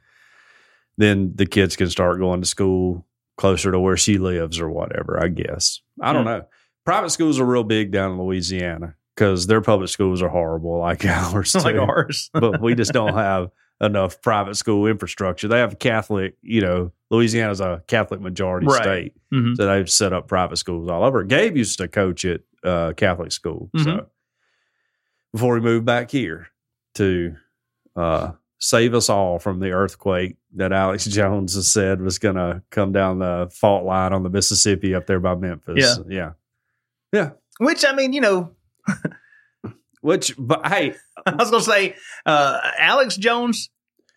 then the kids can start going to school closer to where she lives or whatever, I guess. I don't know. Private schools are real big down in Louisiana because their public schools are horrible like *laughs* ours. Too. like ours. *laughs* but we just don't have enough private school infrastructure. They have Catholic, you know, Louisiana's a Catholic majority right. state. Mm-hmm. So they've set up private schools all over. Gabe used to coach at uh, Catholic school. Mm-hmm. So before we moved back here to uh, save us all from the earthquake that Alex *laughs* Jones has said was going to come down the fault line on the Mississippi up there by Memphis. Yeah. Yeah. Yeah. Which, I mean, you know, which, but hey, *laughs* I was going to say, uh, Alex Jones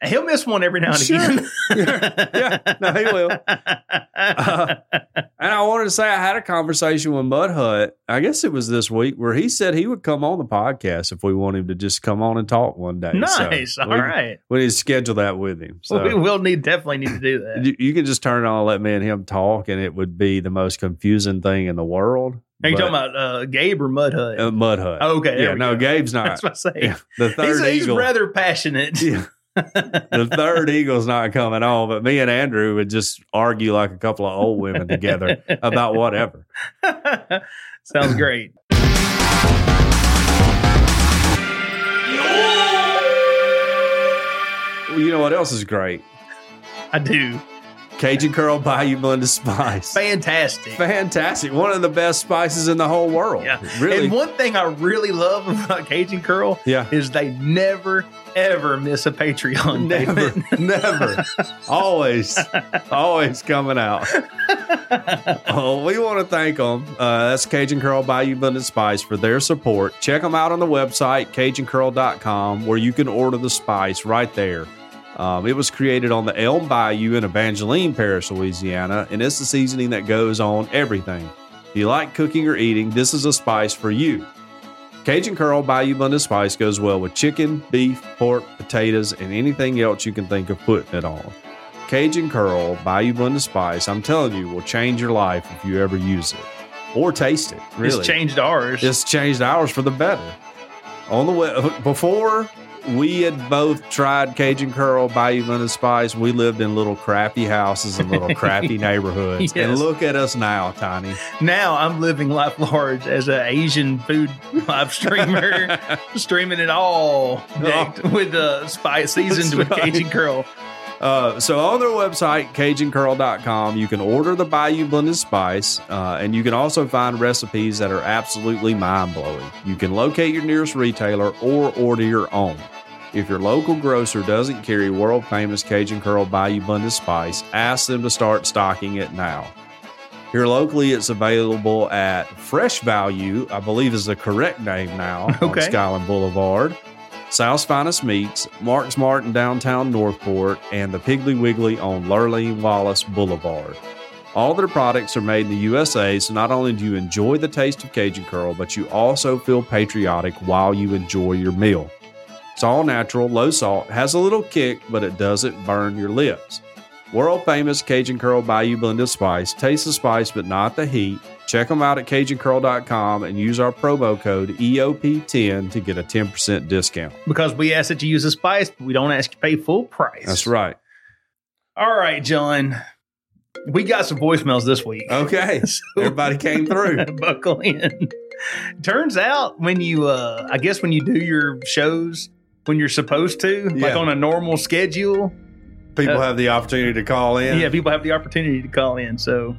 He'll miss one every now and sure. again. yeah, *laughs* yeah, no, he will. Uh, *laughs* and I wanted to say I had a conversation with Mud Hut. I guess it was this week where he said he would come on the podcast if we want him to just come on and talk one day. Nice. So All we, right. We need to schedule that with him. So well, we will need definitely need to do that. You, you can just turn it on and let me and him talk, and it would be the most confusing thing in the world. Are you talking about uh, Gabe or Mud Hut? Uh, Mud Hut. Oh, okay. Yeah, no, go. Gabe's *laughs* not. That's what I say. Yeah, the third he's, eagle. He's rather passionate. Yeah the third eagle's not coming on, but me and Andrew would just argue like a couple of old women together about whatever. *laughs* Sounds great. Well, you know what else is great? I do. Cajun Curl Bayou Blended Spice. Fantastic. Fantastic. One of the best spices in the whole world. Yeah. Really. And one thing I really love about Cajun Curl yeah. is they never, ever miss a Patreon. *laughs* Never. *laughs* never. always. Always coming out. oh, we want to thank them. Uh, that's Cajun Curl Bayou Blended Spice for their support. Check them out on the website, CajunCurl.com, where you can order the spice right there. Um, it was created on the Elm Bayou in Evangeline Parish, Louisiana, and it's the seasoning that goes on everything. If you like cooking or eating, this is a spice for you. Cajun Curl Bayou Blended Spice goes well with chicken, beef, pork, potatoes, and anything else you can think of putting it on. Cajun Curl Bayou Blended Spice, I'm telling you, will change your life if you ever use it or taste it. Really, it's changed ours. It's changed ours for the better. On the way before we had both tried Cajun Curl, Bayou Blended Spice. We lived in little crappy houses and little crappy *laughs* neighborhoods. yes. And look at us now, Tiny. Now I'm living life large as an Asian food live streamer, *laughs* streaming it all oh. with uh, spice seasoned with Cajun Curl. Uh, so on their website, CajunCurl.com, you can order the Bayou Blended Spice, uh, and you can also find recipes that are absolutely mind blowing. You can locate your nearest retailer or order your own. If your local grocer doesn't carry world famous Cajun Curl Bayou Blended Spice, ask them to start stocking it now. Here locally, it's available at Fresh Value, I believe is the correct name now, on Okay. Skyland Boulevard, South's Finest Meats, Mark's Mart in downtown Northport, and the Piggly Wiggly on Lurleen Wallace Boulevard. All their products are made in the USA, so not only do you enjoy the taste of Cajun Curl, but you also feel patriotic while you enjoy your meal. It's all natural, low salt, has a little kick, but it doesn't burn your lips. World famous Cajun Curl Bayou Blended Spice. Taste the spice, but not the heat. Check them out at CajunCurl.com and use our promo code EOP10 to get a 10% discount. Because we ask that you use the spice, but we don't ask you to pay full price. That's right. All right, John. We got some voicemails this week. Okay. *laughs* so Everybody came through. *laughs* Buckle in. Turns out when you uh I guess when you do your shows when you're supposed to, like on a normal schedule, People Uh, have the opportunity to call in. yeah, people have the opportunity to call in. So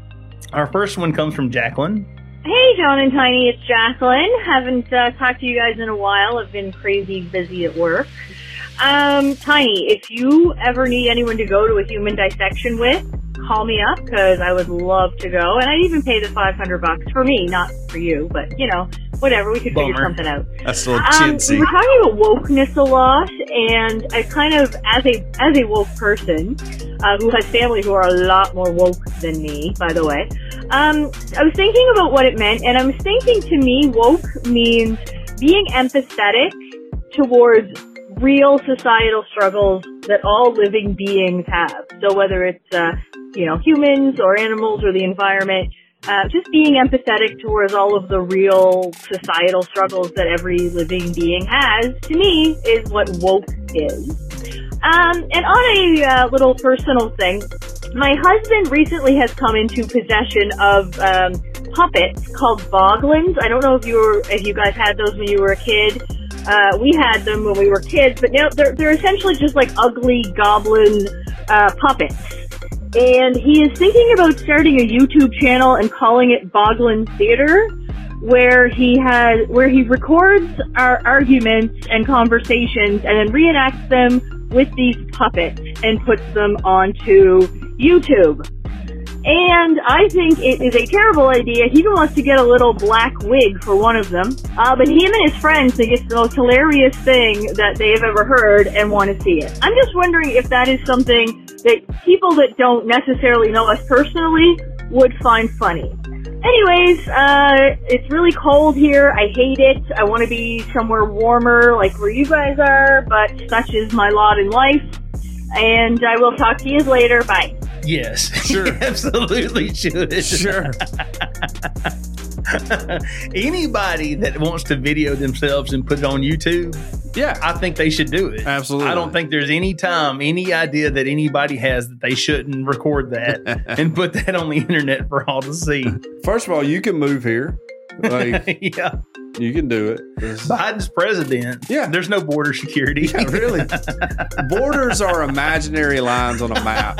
our first one comes from Jacqueline. Hey, John and Tiny, it's Jacqueline. Haven't uh, talked to you guys in a while. I've been crazy busy at work. Um, Tiny, if you ever need anyone to go to a human dissection with, call me up because I would love to go, and I'd even pay the five hundred bucks for me, not for you, but you know, whatever. We could figure something out. That's a little Um, we chintzy. were talking about wokeness a lot, and I kind of, as a as a woke person uh, who has family who are a lot more woke than me, by the way, um, I was thinking about what it meant, and I was thinking to me, woke means being empathetic towards real societal struggles that all living beings have. So whether it's uh, you know humans or animals or the environment, uh, just being empathetic towards all of the real societal struggles that every living being has, to me, is what woke is. Um, and on a uh, little personal thing, my husband recently has come into possession of um, puppets called boglins. I don't know if you were, if you guys had those when you were a kid. Uh, we had them when we were kids, but now they're they're essentially just like ugly goblin uh, puppets and he is thinking about starting a YouTube channel and calling it Boglin Theater, where he has where he records our arguments and conversations and then reenacts them with these puppets and puts them onto YouTube. And I think it is a terrible idea. He even wants to get a little black wig for one of them. Uh, but him and his friends think it's the most hilarious thing that they've ever heard and want to see it. I'm just wondering if that is something that people that don't necessarily know us personally would find funny. Anyways, uh, it's really cold here. I hate it. I want to be somewhere warmer, like where you guys are, but such is my lot in life. And I will talk to you later. Bye. Yes. *laughs* Sure. Absolutely should. Sure. *laughs* *laughs* Anybody that wants to video themselves and put it on YouTube, Yeah. I think they should do it. Absolutely. I don't think there's any time, any idea that anybody has that they shouldn't record that *laughs* and put that on the internet for all to see. First of all, you can move here. Like, *laughs* yeah. you can do it. This- Biden's president. Yeah. There's no border security. Yeah, really. Borders are imaginary lines on a map,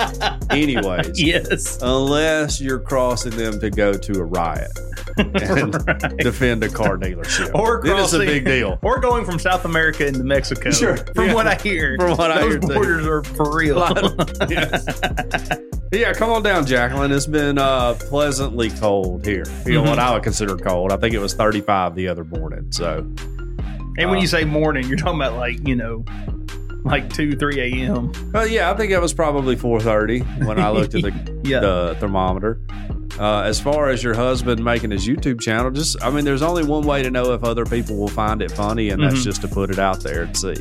anyways. yes. Unless you're crossing them to go to a riot *laughs* and defend a car dealership. Or then it's a big deal. Or going from South America into Mexico. Sure. From Yeah. what I hear. From what I those hear, too. borders are for real. *laughs* yes. Yeah, come on down, Jacqueline. It's been uh, pleasantly cold here. You know what I would consider cold. I think it was 35 the other morning. So And when Uh, you say morning, you're talking about like, you know, like 2, 3 a.m. But yeah, I think it was probably 4:30 when I looked at the, *laughs* Yeah. the thermometer. Uh, as far as your husband making his YouTube channel, just I mean, there's only one way to know if other people will find it funny, and that's Mhm. just to put it out there and see.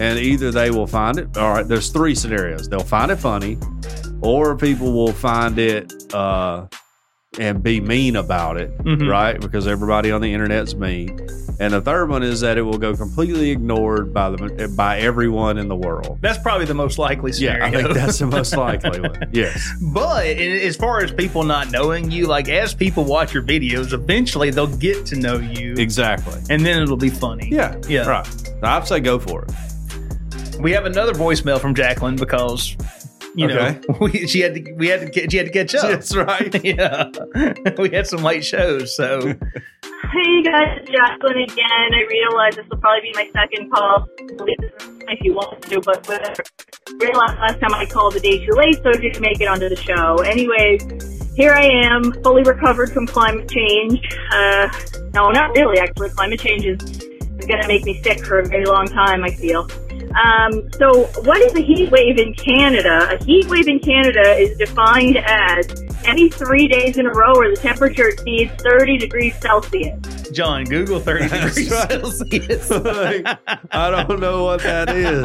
And either they will find it. All right, there's three scenarios. They'll find it funny, or people will find it uh, and be mean about it, Mhm. right? Because everybody on the internet's mean. And the third one is that it will go completely ignored by the by everyone in the world. That's probably the most likely scenario. Yeah, I think that's the most *laughs* likely one. Yes. But as far as people not knowing you, like as people watch your videos, eventually they'll get to know you, Exactly. and then it'll be funny. Yeah. Yeah. Right. I'd say go for it. We have another voicemail from Jacqueline because you know, *laughs* we, she had to we had to get she had to catch up. That's right. *laughs* yeah, *laughs* we had some late shows, so Hey guys, it's Jacqueline again. I realize this will probably be my second call. If you want to, but whatever. Realized last time I called a day too late, so I didn't make it onto the show. Anyways, here I am, fully recovered from climate change. Uh, no, not really. Actually, climate change is, is going to make me sick for a very long time. I feel. Um, so, what is a heat wave in Canada? A heat wave in Canada is defined as any three days in a row where the temperature exceeds 30 degrees Celsius. John, Google thirty That's degrees right. Celsius. *laughs* I don't know what that is.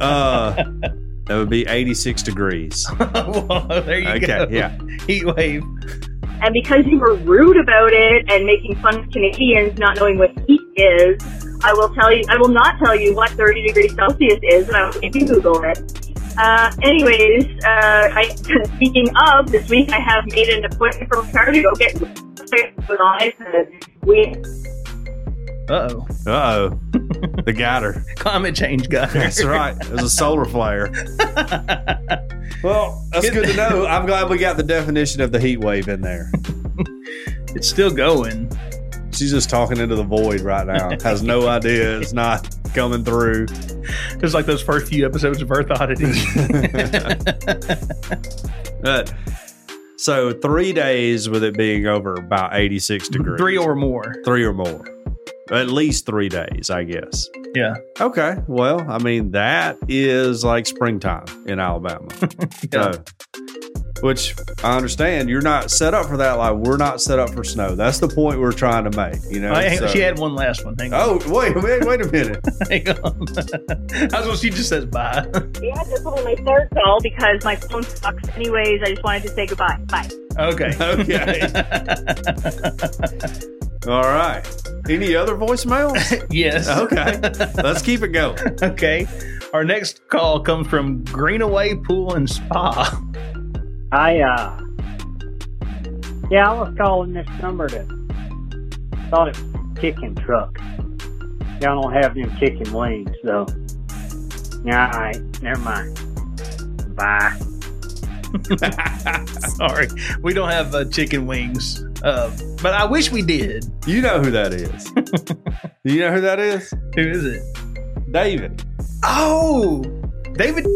Uh, that would be 86 degrees. *laughs* well, there you Okay, go. yeah. heat wave. And because you were rude about it and making fun of Canadians not knowing what heat is, I will tell you, I will not tell you what 30 degrees Celsius is, and I will make you Google it. Uh, anyways, uh, I, speaking of, this week I have made an appointment for my car to go get with eyes, and we, Uh oh, Uh oh. The gator. *laughs* climate change got her. That's right. It was a solar flare. *laughs* Well, that's good to know. I'm glad we got the definition of the heat wave in there. It's still going. She's just talking into the void right now. Has no *laughs* idea it's not coming through. Just like those first few episodes of Earth Oddity. *laughs* *laughs* But, so three days with it being over about 86 degrees. Three or more. three or more. At least three days, I guess. Yeah. Okay. Well, I mean, that is like springtime in Alabama. Yeah. So, which I understand you're not set up for that. Like we're not set up for snow. That's the point we're trying to make. You know. Hang- So- she had one last one. Hang on. Oh wait, wait, wait a minute. *laughs* Hang on. *laughs* That's what she just says bye. *laughs* yeah, this will be my third call because my phone sucks anyways. I just wanted to say goodbye. Bye. Okay. Okay. All right. Any other voicemails? yes. Okay. Let's keep it going. Okay. Our next call comes from Greenaway Pool and Spa. I uh yeah, I was calling this number to thought it was chicken truck. Y'all don't have them chicken wings though. Yeah, all right, never mind. Bye. *laughs* Sorry, we don't have uh, chicken wings, uh, but I wish we did. You know who that is. *laughs* you know who that is? Who is it? David. Oh, David.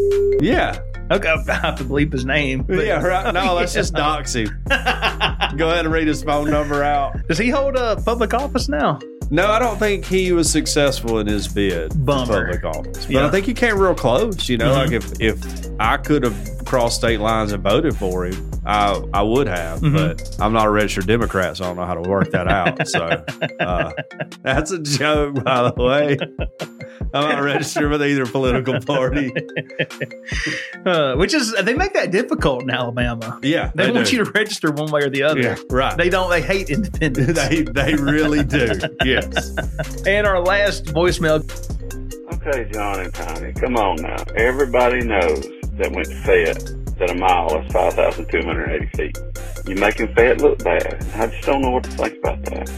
Yeah. Okay, I have to bleep his name. but- yeah, right. No, let's just dox him. *laughs* Go ahead and read his phone number out. Does he hold a public office now? No, I don't think he was successful in his bid for public office. But Yeah. I think he came real close. You know, Mhm. like if if I could have crossed state lines and voted for him, I I would have. Mhm. But I'm not a registered Democrat, so I don't know how to work that out. So *laughs* uh, that's a joke, by the way. *laughs* I'm not registered with either political *laughs* party. Uh, which is they make that difficult in Alabama. Yeah, They, want do. you to register one way or the other. Yeah, right. They don't. They hate independence. *laughs* they they really do. Yes. *laughs* and our last voicemail. Okay, John and Tiny, come on now. Everybody knows that when Fayette, that a mile is 5,280 feet. You're making Fayette look bad. I just don't know what to think about that.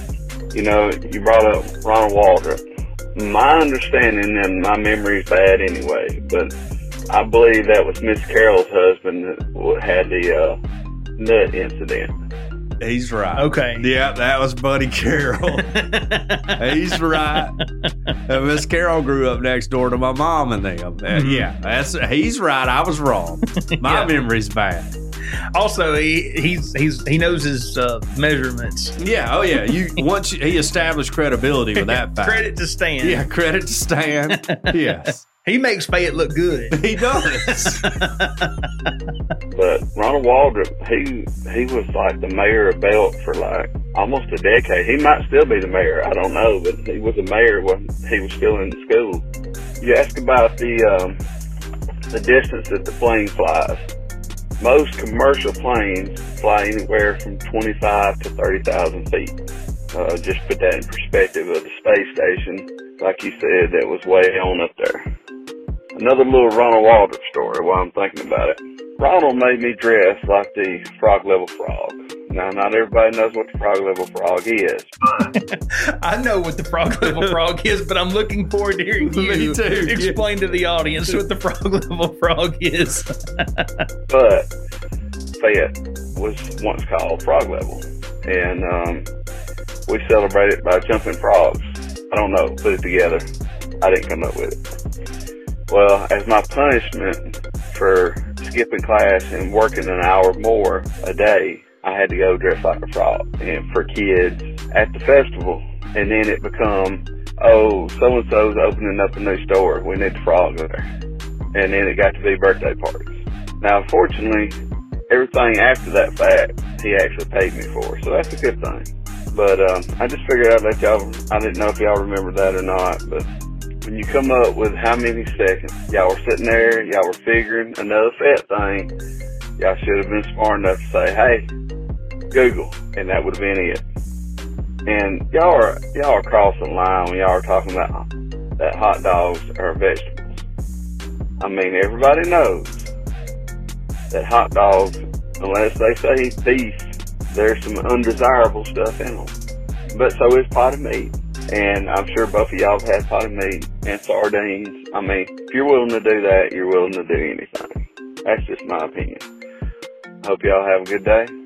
You know, you brought up Ronald Waldrop. My understanding and my memory's bad anyway, but I believe that was Miss Carroll's husband that had the uh, nut incident. He's right. Okay. Yeah, that was Buddy Carroll. *laughs* He's right. And Miss Carroll grew up next door to my mom and them. Uh, Mhm. Yeah, that's he's right. I was wrong. My Yeah. memory's bad. Also, he he's he's he knows his uh, measurements. Yeah. Oh yeah. You *laughs* once you, he established credibility with that fact. Credit to Stan. Yeah. Credit to Stan. *laughs* Yes, he makes Fayette look good. *laughs* he does. But Ronald Waldrop, he he was like the mayor of Belk for like almost a decade. He might still be the mayor. I don't know, but he was a mayor when he was still in school. You ask about the um, the distance that the plane flies. Most commercial planes fly anywhere from 25 to 30,000 feet. Uh, just put that in perspective of the space station, like you said, that was way on up there. Another little Ronald Waldrop story while I'm thinking about it. Ronald made me dress like the frog level frog. Now, not everybody knows what the frog level frog is, *laughs* I know what the frog level frog is, but I'm looking forward to hearing Me you too, explain to the audience what the frog *laughs* level frog is. but Fayette was once called frog level, and um, we celebrate it by jumping frogs. I don't know, put it together. I didn't come up with it. Well, as my punishment for skipping class and working an hour more a day, I had to go dress like a frog. And for kids at the festival, and then it become, oh, so and so's opening up a new store. We need the frog there. And then it got to be birthday parties. Now, fortunately, everything after that fact, he actually paid me for. So that's a good thing. But um, I just figured I'd let y'all. I didn't know if y'all remember that or not, but when you come up with how many seconds, y'all were sitting there, y'all were figuring another fat thing. Y'all should have been smart enough to say, "Hey, Google," and that would have been it. And y'all are y'all are crossing line when y'all are talking about that hot dogs are vegetables. I mean, everybody knows that hot dogs, unless they say beef, there's some undesirable stuff in them. But so is potted meat. And I'm sure both of y'all have had potted meat and sardines. I mean, if you're willing to do that, you're willing to do anything. That's just my opinion. Hope y'all have a good day.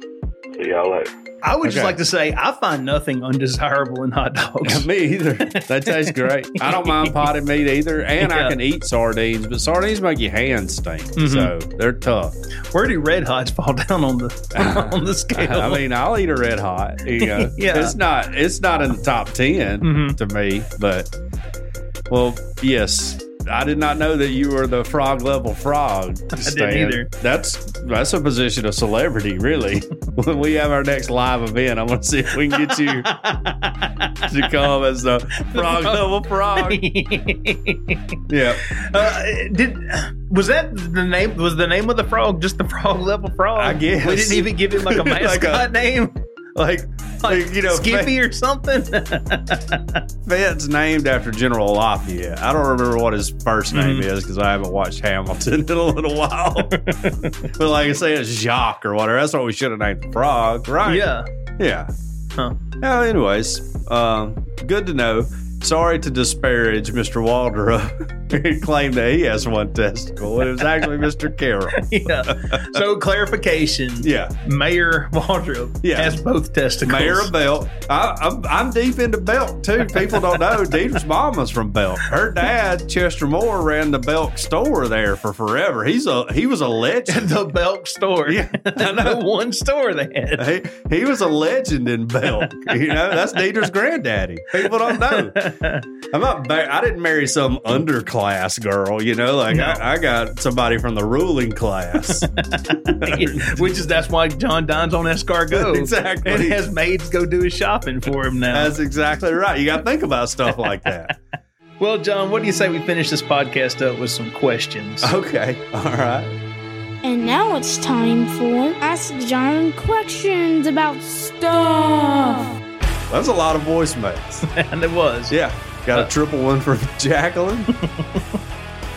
See y'all later. I would just like to say I find nothing undesirable in hot dogs. Me either. That tastes *laughs* great. I don't mind potted meat either, and Yeah. I can eat sardines, but sardines make your hands stink, Mhm. so they're tough. Where do red hots fall down on the *laughs* on the scale? I mean, I'll eat a red hot. You know, *laughs* Yeah. it's not it's not in the top 10 Mhm. to me, but well, yes. I did not know that you were the frog level frog. Stan. *laughs* I didn't either. That's that's a position of celebrity, really. *laughs* when we have our next live event, I'm going to see if we can get you *laughs* to come as the frog level frog. Yeah. Uh, did was that the name? Was the name of the frog just the frog level frog? I guess. we didn't even give him like a Like a- mascot name, *laughs* Like, like you know, Skippy or something. *laughs* Fayette's named after General Lafayette. I don't remember what his first name Mhm. is because I haven't watched Hamilton *laughs* in a little while. but like I say, it's Jacques or whatever. That's what we should have named the frog, right? yeah. Yeah. Huh. Well, anyways, um, good to know. Sorry to disparage Mr. Waldrop he claimed that he has one testicle. It was actually Mr. Carroll. *laughs* Yeah. So clarification. Yeah. Mayor Waldrop Yeah. has both testicles. Mayor of Belk. I, I'm, I'm deep into Belk too. People don't know *laughs* Deidre's mama's from Belk. Her dad, Chester Moore, ran the Belk store there for forever. He's a he was a legend. *laughs* the Belk store. Yeah, I know. one store they had. he, he was a legend in Belk. You know, that's Deidre's granddaddy. People don't know. I'm not. Ba- I didn't marry some underclass girl. You know, like No. I, I got somebody from the ruling class. *laughs* Which is that's why John dines on escargot. *laughs* Exactly. And has maids go do his shopping for him now. That's exactly right. You got to think about stuff like that. *laughs* well, John, what do you say we finish this podcast up with some questions? Okay. All right. And now it's time for Ask John questions about stuff. That's a lot of voicemails. *laughs* and it was. Yeah. Got a triple one for *laughs* Jacqueline.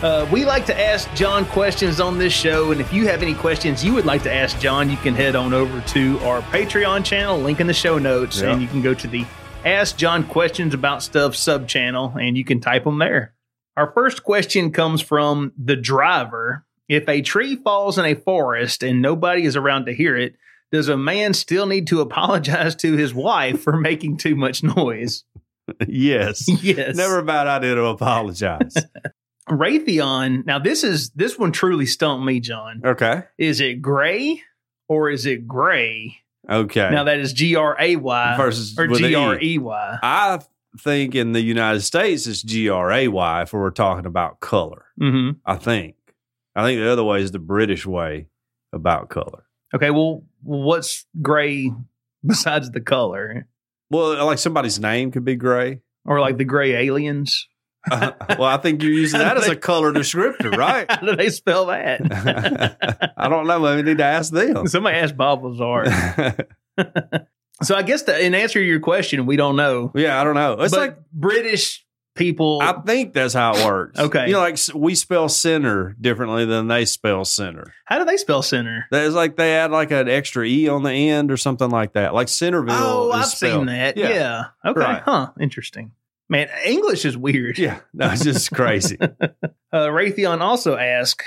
Uh, we like to ask John questions on this show, and if you have any questions you would like to ask John, you can head on over to our Patreon channel, link in the show notes, Yeah. and you can go to the Ask John Questions About Stuff sub channel, and you can type them there. Our first question comes from the driver. If a tree falls in a forest and nobody is around to hear it, does a man still need to apologize to his wife for making too much noise? *laughs* yes. yes. Never a bad idea to apologize. *laughs* Raytheon. Now this is this one truly stumped me, John. Okay. Is it gray or is it gray? Okay. Now that is G R A Y Versus or G. R E Y. I think in the United States it's G R A Y if we're talking about color. Mm-hmm. I think. I think the other way is the British way about color. Okay, well, what's gray *laughs* besides the color, Well, like somebody's name could be gray. or like the gray aliens? Uh, well, I think you're *laughs* using that as a color descriptor, right? *laughs* How do they spell that? I don't know. We need to ask them. Somebody asked Bob Lazar. so I guess the, in answer to your question, we don't know. yeah, I don't know. It's but like British people. I think that's how it *laughs* works. Okay. You know, like we spell center differently than they spell center. how do they spell center? It's like they add like an extra E on the end or something like that. Like Centerville. Oh, I've spelled- seen that. Yeah. Okay. Right. Huh. Interesting. Man, English is weird. Yeah. No, it's just crazy. *laughs* Uh, Raytheon also asked,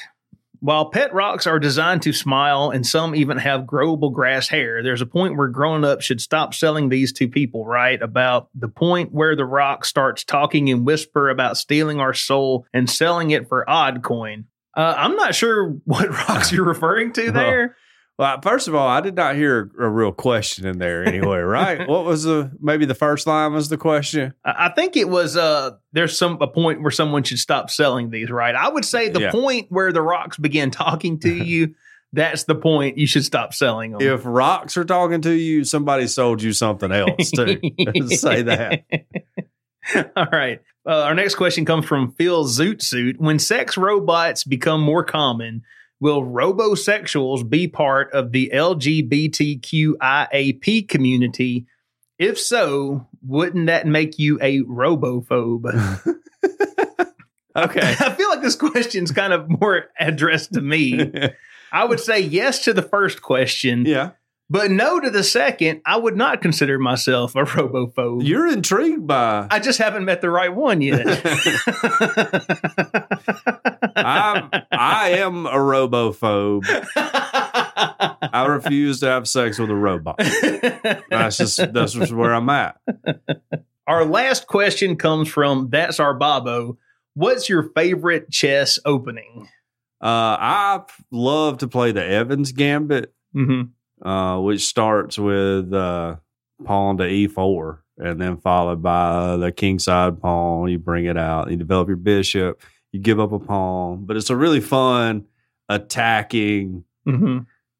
while pet rocks are designed to smile and some even have growable grass hair, there's a point where grown ups should stop selling these to people, right? About the point where the rock starts talking and whisper about stealing our soul and selling it for odd coin. Uh, I'm not sure *laughs* what rocks you're referring to *laughs* there. Well, first of all, I did not hear a real question in there anyway, *laughs* right? what was the maybe the first line was the question? I I think it was uh there's some a point where someone should stop selling these, right? I would say the Yeah. point where the rocks begin talking to *laughs* you, that's the point you should stop selling them. If rocks are talking to you, somebody sold you something else too. *laughs* Say that. All right. Uh, our next question comes from Phil Zoot Suit. When sex robots become more common, will robosexuals be part of the LGBTQIAP community? If so, wouldn't that make you a robophobe? *laughs* Okay. *laughs* I feel like this question's kind of more addressed to me. *laughs* I would say yes to the first question, yeah. but no to the second. I would not consider myself a robophobe. You're intrigued by I just haven't met the right one yet. I'm, I am a robophobe. I refuse to have sex with a robot. That's just that's just where I'm at. Our last question comes from That's Our Bobo. What's your favorite chess opening? Uh, I love to play the Evans Gambit, Mm-hmm. uh, which starts with uh, pawn to e4, and then followed by the kingside pawn. You bring it out, you develop your bishop, you give up a pawn, but it's a really fun attacking Mm-hmm.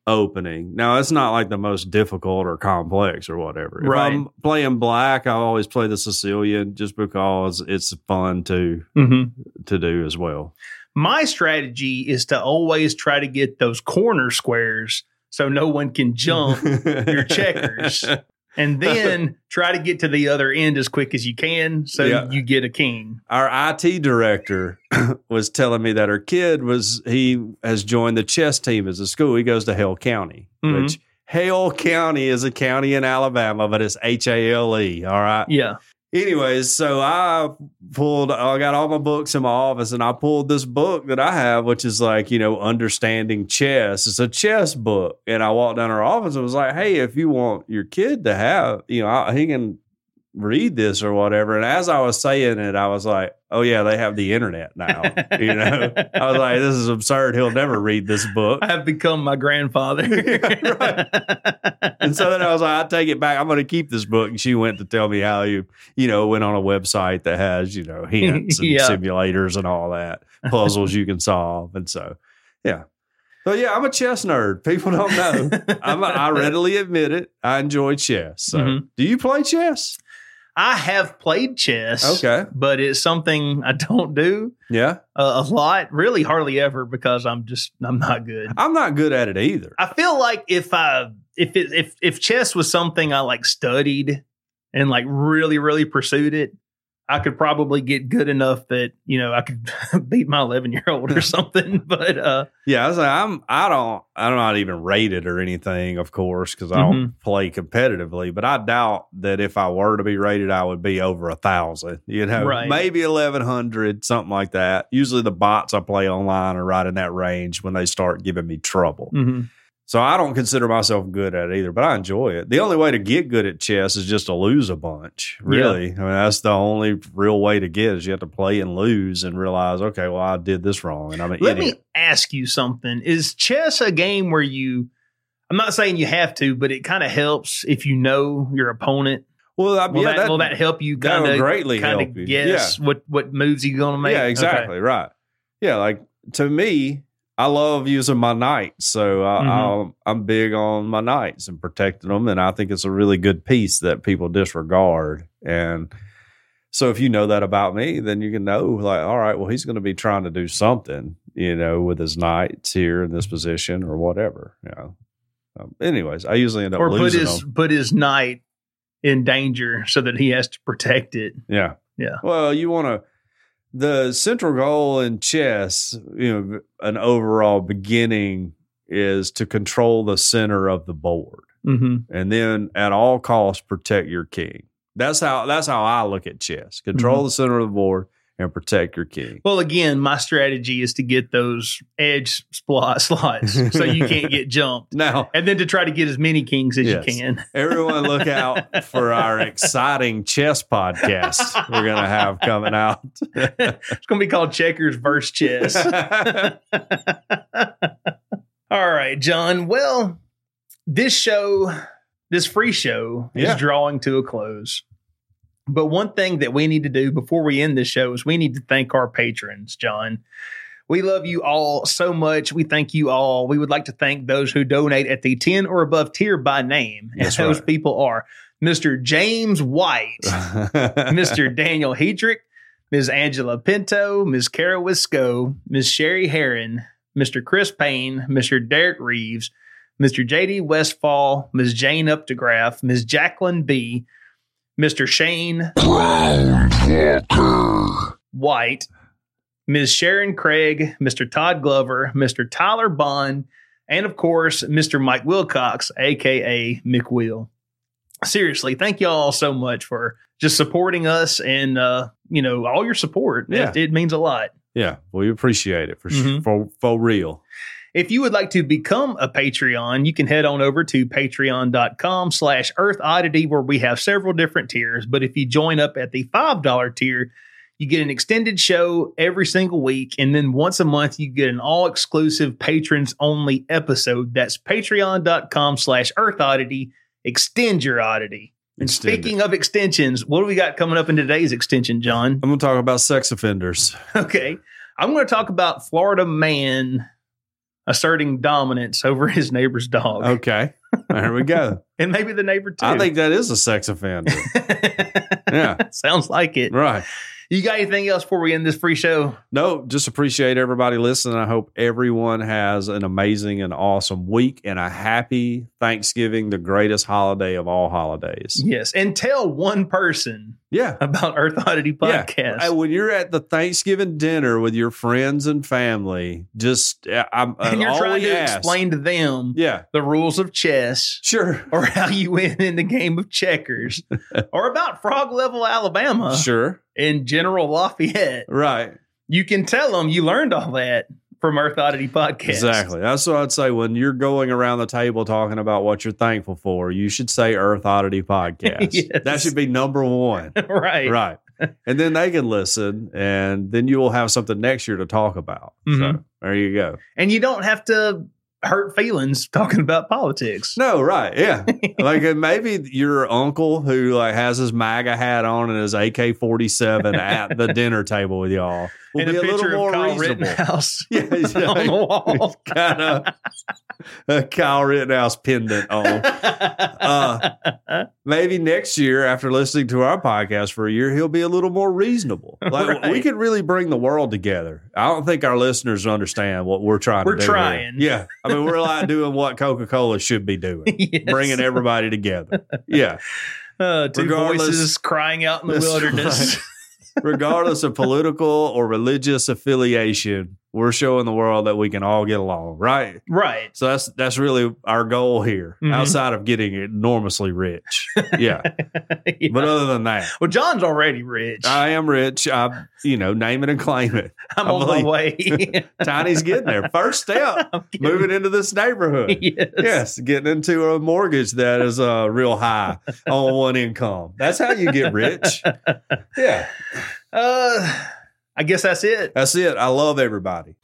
opening. Now, it's not like the most difficult or complex or whatever. If Right. I'm playing black, I always play the Sicilian just because it's fun to Mm-hmm. to do as well. My strategy is to always try to get those corner squares so no one can jump your *laughs* checkers. And *laughs* then try to get to the other end as quick as you can so Yeah. you get a king. Our IT director *clears throat* was telling me that her kid was he has joined the chess team as a school. He goes to Hale County, Mhm. which Hale County is a county in Alabama, but it's H A L E. All right. Yeah. Anyways, so I pulled, I got all my books in my office and I pulled this book that I have, which is like, you know, understanding chess. It's a chess book. And I walked down her office and was like, hey, if you want your kid to have, you know, he can read this or whatever. And as I was saying it, I was like, oh, yeah, they have the internet now. you know, *laughs* I was like, this is absurd. He'll never read this book. I have become my grandfather. *laughs* And so then I was like, I take it back. I'm going to keep this book. And she went to tell me how you, you know, went on a website that has, you know, hints and *laughs* Yeah. simulators and all that, puzzles you can solve. And so, yeah. So yeah, I'm a chess nerd. People don't know. I'm a, I readily admit it. I enjoy chess. So, Mhm. do you play chess? I have played chess. Okay. But it's something *laughs* I don't do Yeah. uh, a lot, really hardly ever because I'm just I'm not good. I'm not good at it either. I feel like if I if it if if chess was something I like studied and like really really pursued it, I could probably get good enough that you know I could *laughs* beat my 11 year old or *laughs* something. *laughs* But uh, Yeah, I was like, I'm. I don't. I'm not even rated or anything, of course, because I don't play competitively. But I doubt that if I were to be rated, I would be over a thousand. You know, Right. maybe eleven hundred, something like that. Usually, the bots I play online are right in that range when they start giving me trouble. mhm. So I don't consider myself good at it either, but I enjoy it. The only way to get good at chess is just to lose a bunch. Really, I mean that's the only real way to get is you have to play and lose and realize, okay, well I did this wrong and I'm an let idiot. me ask you something: Is chess a game where you? I'm not saying you have to, but it kind of helps if you know your opponent. Well, I, Will, yeah, that, will that help you kind of greatly kind of guess what what moves he's going to make? Yeah, Okay. exactly. Right. Yeah, like to me, I love using my knights, so I. I'll, I'm big on my knights and protecting them, and I think it's a really good piece that people disregard. And so, if you know that about me, then you can know, like, all right, well, he's going to be trying to do something, you know, with his knights here in this position or whatever. You know. Um, anyways, I usually end up Or put his them. put his knight in danger so that he has to protect it. Yeah. Yeah. Well, you want to. The central goal in chess, you know, an overall beginning is to control the center of the board, Mm-hmm. and then at all costs protect your king. That's how. That's how I look at chess. Control Mm-hmm. the center of the board and protect your king. Well, again, my strategy is to get those edge spl- *laughs* slots so you can't get jumped, *laughs* Now, and then to try to get as many kings as Yes. you can. *laughs* everyone, look out for our exciting chess podcast we're going to have coming out. It's going to be called Checkers versus Chess. All right, John. Well, this show, this free show, Yeah. is drawing to a close. But one thing that we need to do before we end this show is we need to thank our patrons, John. We love you all so much. We thank you all. We would like to thank those who donate at the 10 or above tier by name. And That's those right. people are Mr. James White, *laughs* Mr. Daniel Hedrick, Ms. Angela Pinto, Ms. Kara Wisco, Ms. Sherry Heron, Mr. Chris Payne, Mr. Derek Reeves, Mr. JD Westfall, Ms. Jane Updegraff, Ms. Jacqueline B., Mr. Shane White, Ms. Sharon Craig, Mr. Todd Glover, Mr. Tyler Bond, and of course, Mr. Mike Wilcox, aka McWheel. Seriously, thank you all so much for just supporting us and uh, you know, all your support. Yeah. It, it means a lot. yeah, we appreciate it for Mhm. for for real. If you would like to become a Patreon, you can head on over to patreon.com slash earth oddity where we have several different tiers. But if you join up at the $5 tier, you get an extended show every single week. And then once a month, you get an all exclusive patrons only episode. That's patreon.com slash earth oddity. Extend your oddity. And Extend it. speaking of extensions, what do we got coming up in today's extension, John? I'm going to talk about sex offenders. *laughs* Okay. I'm going to talk about Florida man asserting dominance over his neighbor's dog. Okay, there we go. *laughs* And maybe the neighbor too. I think that is a sex offender. *laughs* Yeah. Sounds like it. right. You got anything else before we end this free show? No, just appreciate everybody listening. I hope everyone has an amazing and awesome week and a happy Thanksgiving, the greatest holiday of all holidays. Yes. And tell one person Yeah. about Earth Oddity Yeah. Podcast. Uh, When you're at the Thanksgiving dinner with your friends and family, just uh, I'm and you're all trying to ask- explain to them Yeah, the rules of chess sure, or how you win in the game of checkers *laughs* or about Frog Level Alabama sure, in General Lafayette. right, You can tell them you learned all that from Earth Oddity Podcast. exactly. That's what I'd say. When you're going around the table talking about what you're thankful for, you should say Earth Oddity Podcast. *laughs* Yes. That should be number one. *laughs* right. right. And then they can listen, and then you will have something next year to talk about. So Mhm. there you go. And you don't have to hurt feelings talking about politics. No, right. Yeah. *laughs* like uh, maybe your uncle who like has his MAGA hat on and his AK 47 at the dinner table with y'all will and be a a little picture more of Kyle reasonable. Rittenhouse *laughs* Yeah, he's *laughs* on like- the wall. *laughs* kind of a Kyle Rittenhouse pendant on. Uh, maybe next year, after listening to our podcast for a year, he'll be a little more reasonable. Like Right. we could really bring the world together. I don't think our listeners understand what we're trying We're to do. here. trying. Yeah. I mean, we're like doing what Coca Cola should be doing, Yes. bringing everybody together. Yeah. uh, two regardless- voices crying out in the wilderness. Regardless of political or religious affiliation, we're showing the world that we can all get along, right? right. So that's that's really our goal here, Mhm. outside of getting enormously rich. Yeah. *laughs* Yeah. But other than that, well, John's already rich. I am rich. I, you know, name it and claim it. *laughs* I'm I on my way. *laughs* Tiny's getting there. First step, moving into this neighborhood. Yes. Yes, getting into a mortgage that is uh, real high on one income. That's how you get rich. Yeah, Uh, I guess that's it. that's it. I love everybody.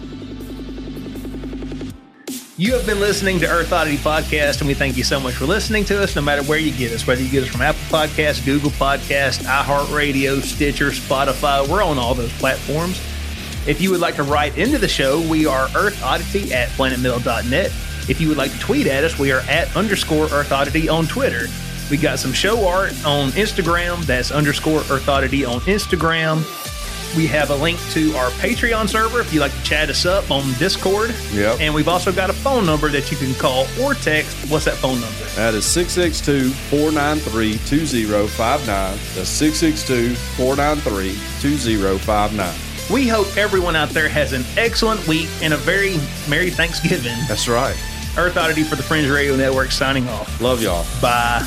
You have been listening to Earth Oddity Podcast, and we thank you so much for listening to us, no matter where you get us, whether you get us from Apple Podcasts, Google Podcasts, iHeartRadio, Stitcher, Spotify. We're on all those platforms. If you would like to write into the show, we are Earth Oddity at planetmiddle.net. If you would like to tweet at us, we are at underscore Earth Oddity on Twitter. We got some show art on Instagram. That's underscore Earth Oddity on Instagram. We have a link to our Patreon server if you'd like to chat us up on Discord. Yep. And we've also got a phone number that you can call or text. What's that phone number? That is 662 493 2059. That's 662 493 2059. We hope everyone out there has an excellent week and a very Merry Thanksgiving. That's right. Earth Oddity for the Fringe Radio Network signing off. Love y'all. Bye.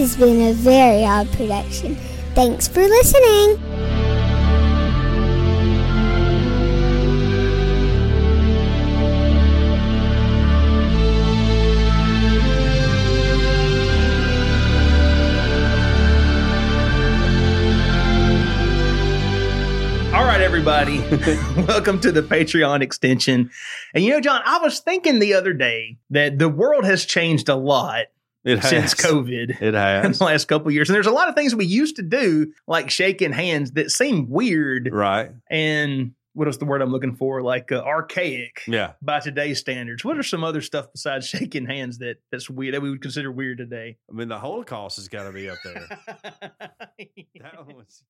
Has been a very odd production. Thanks for listening. All right, everybody. *laughs* Welcome to the Patreon extension. And you know, John, I was thinking the other day that the world has changed a lot It has. since COVID. It *laughs* in has. the last couple of years. And there's a lot of things we used to do, like shaking hands, that seem weird right. and what is the word I'm looking for? Like uh, archaic Yeah. by today's standards. What are some other stuff besides *laughs* shaking hands that that's weird that we would consider weird today? I mean, the Holocaust has got to be up there. *laughs* That was.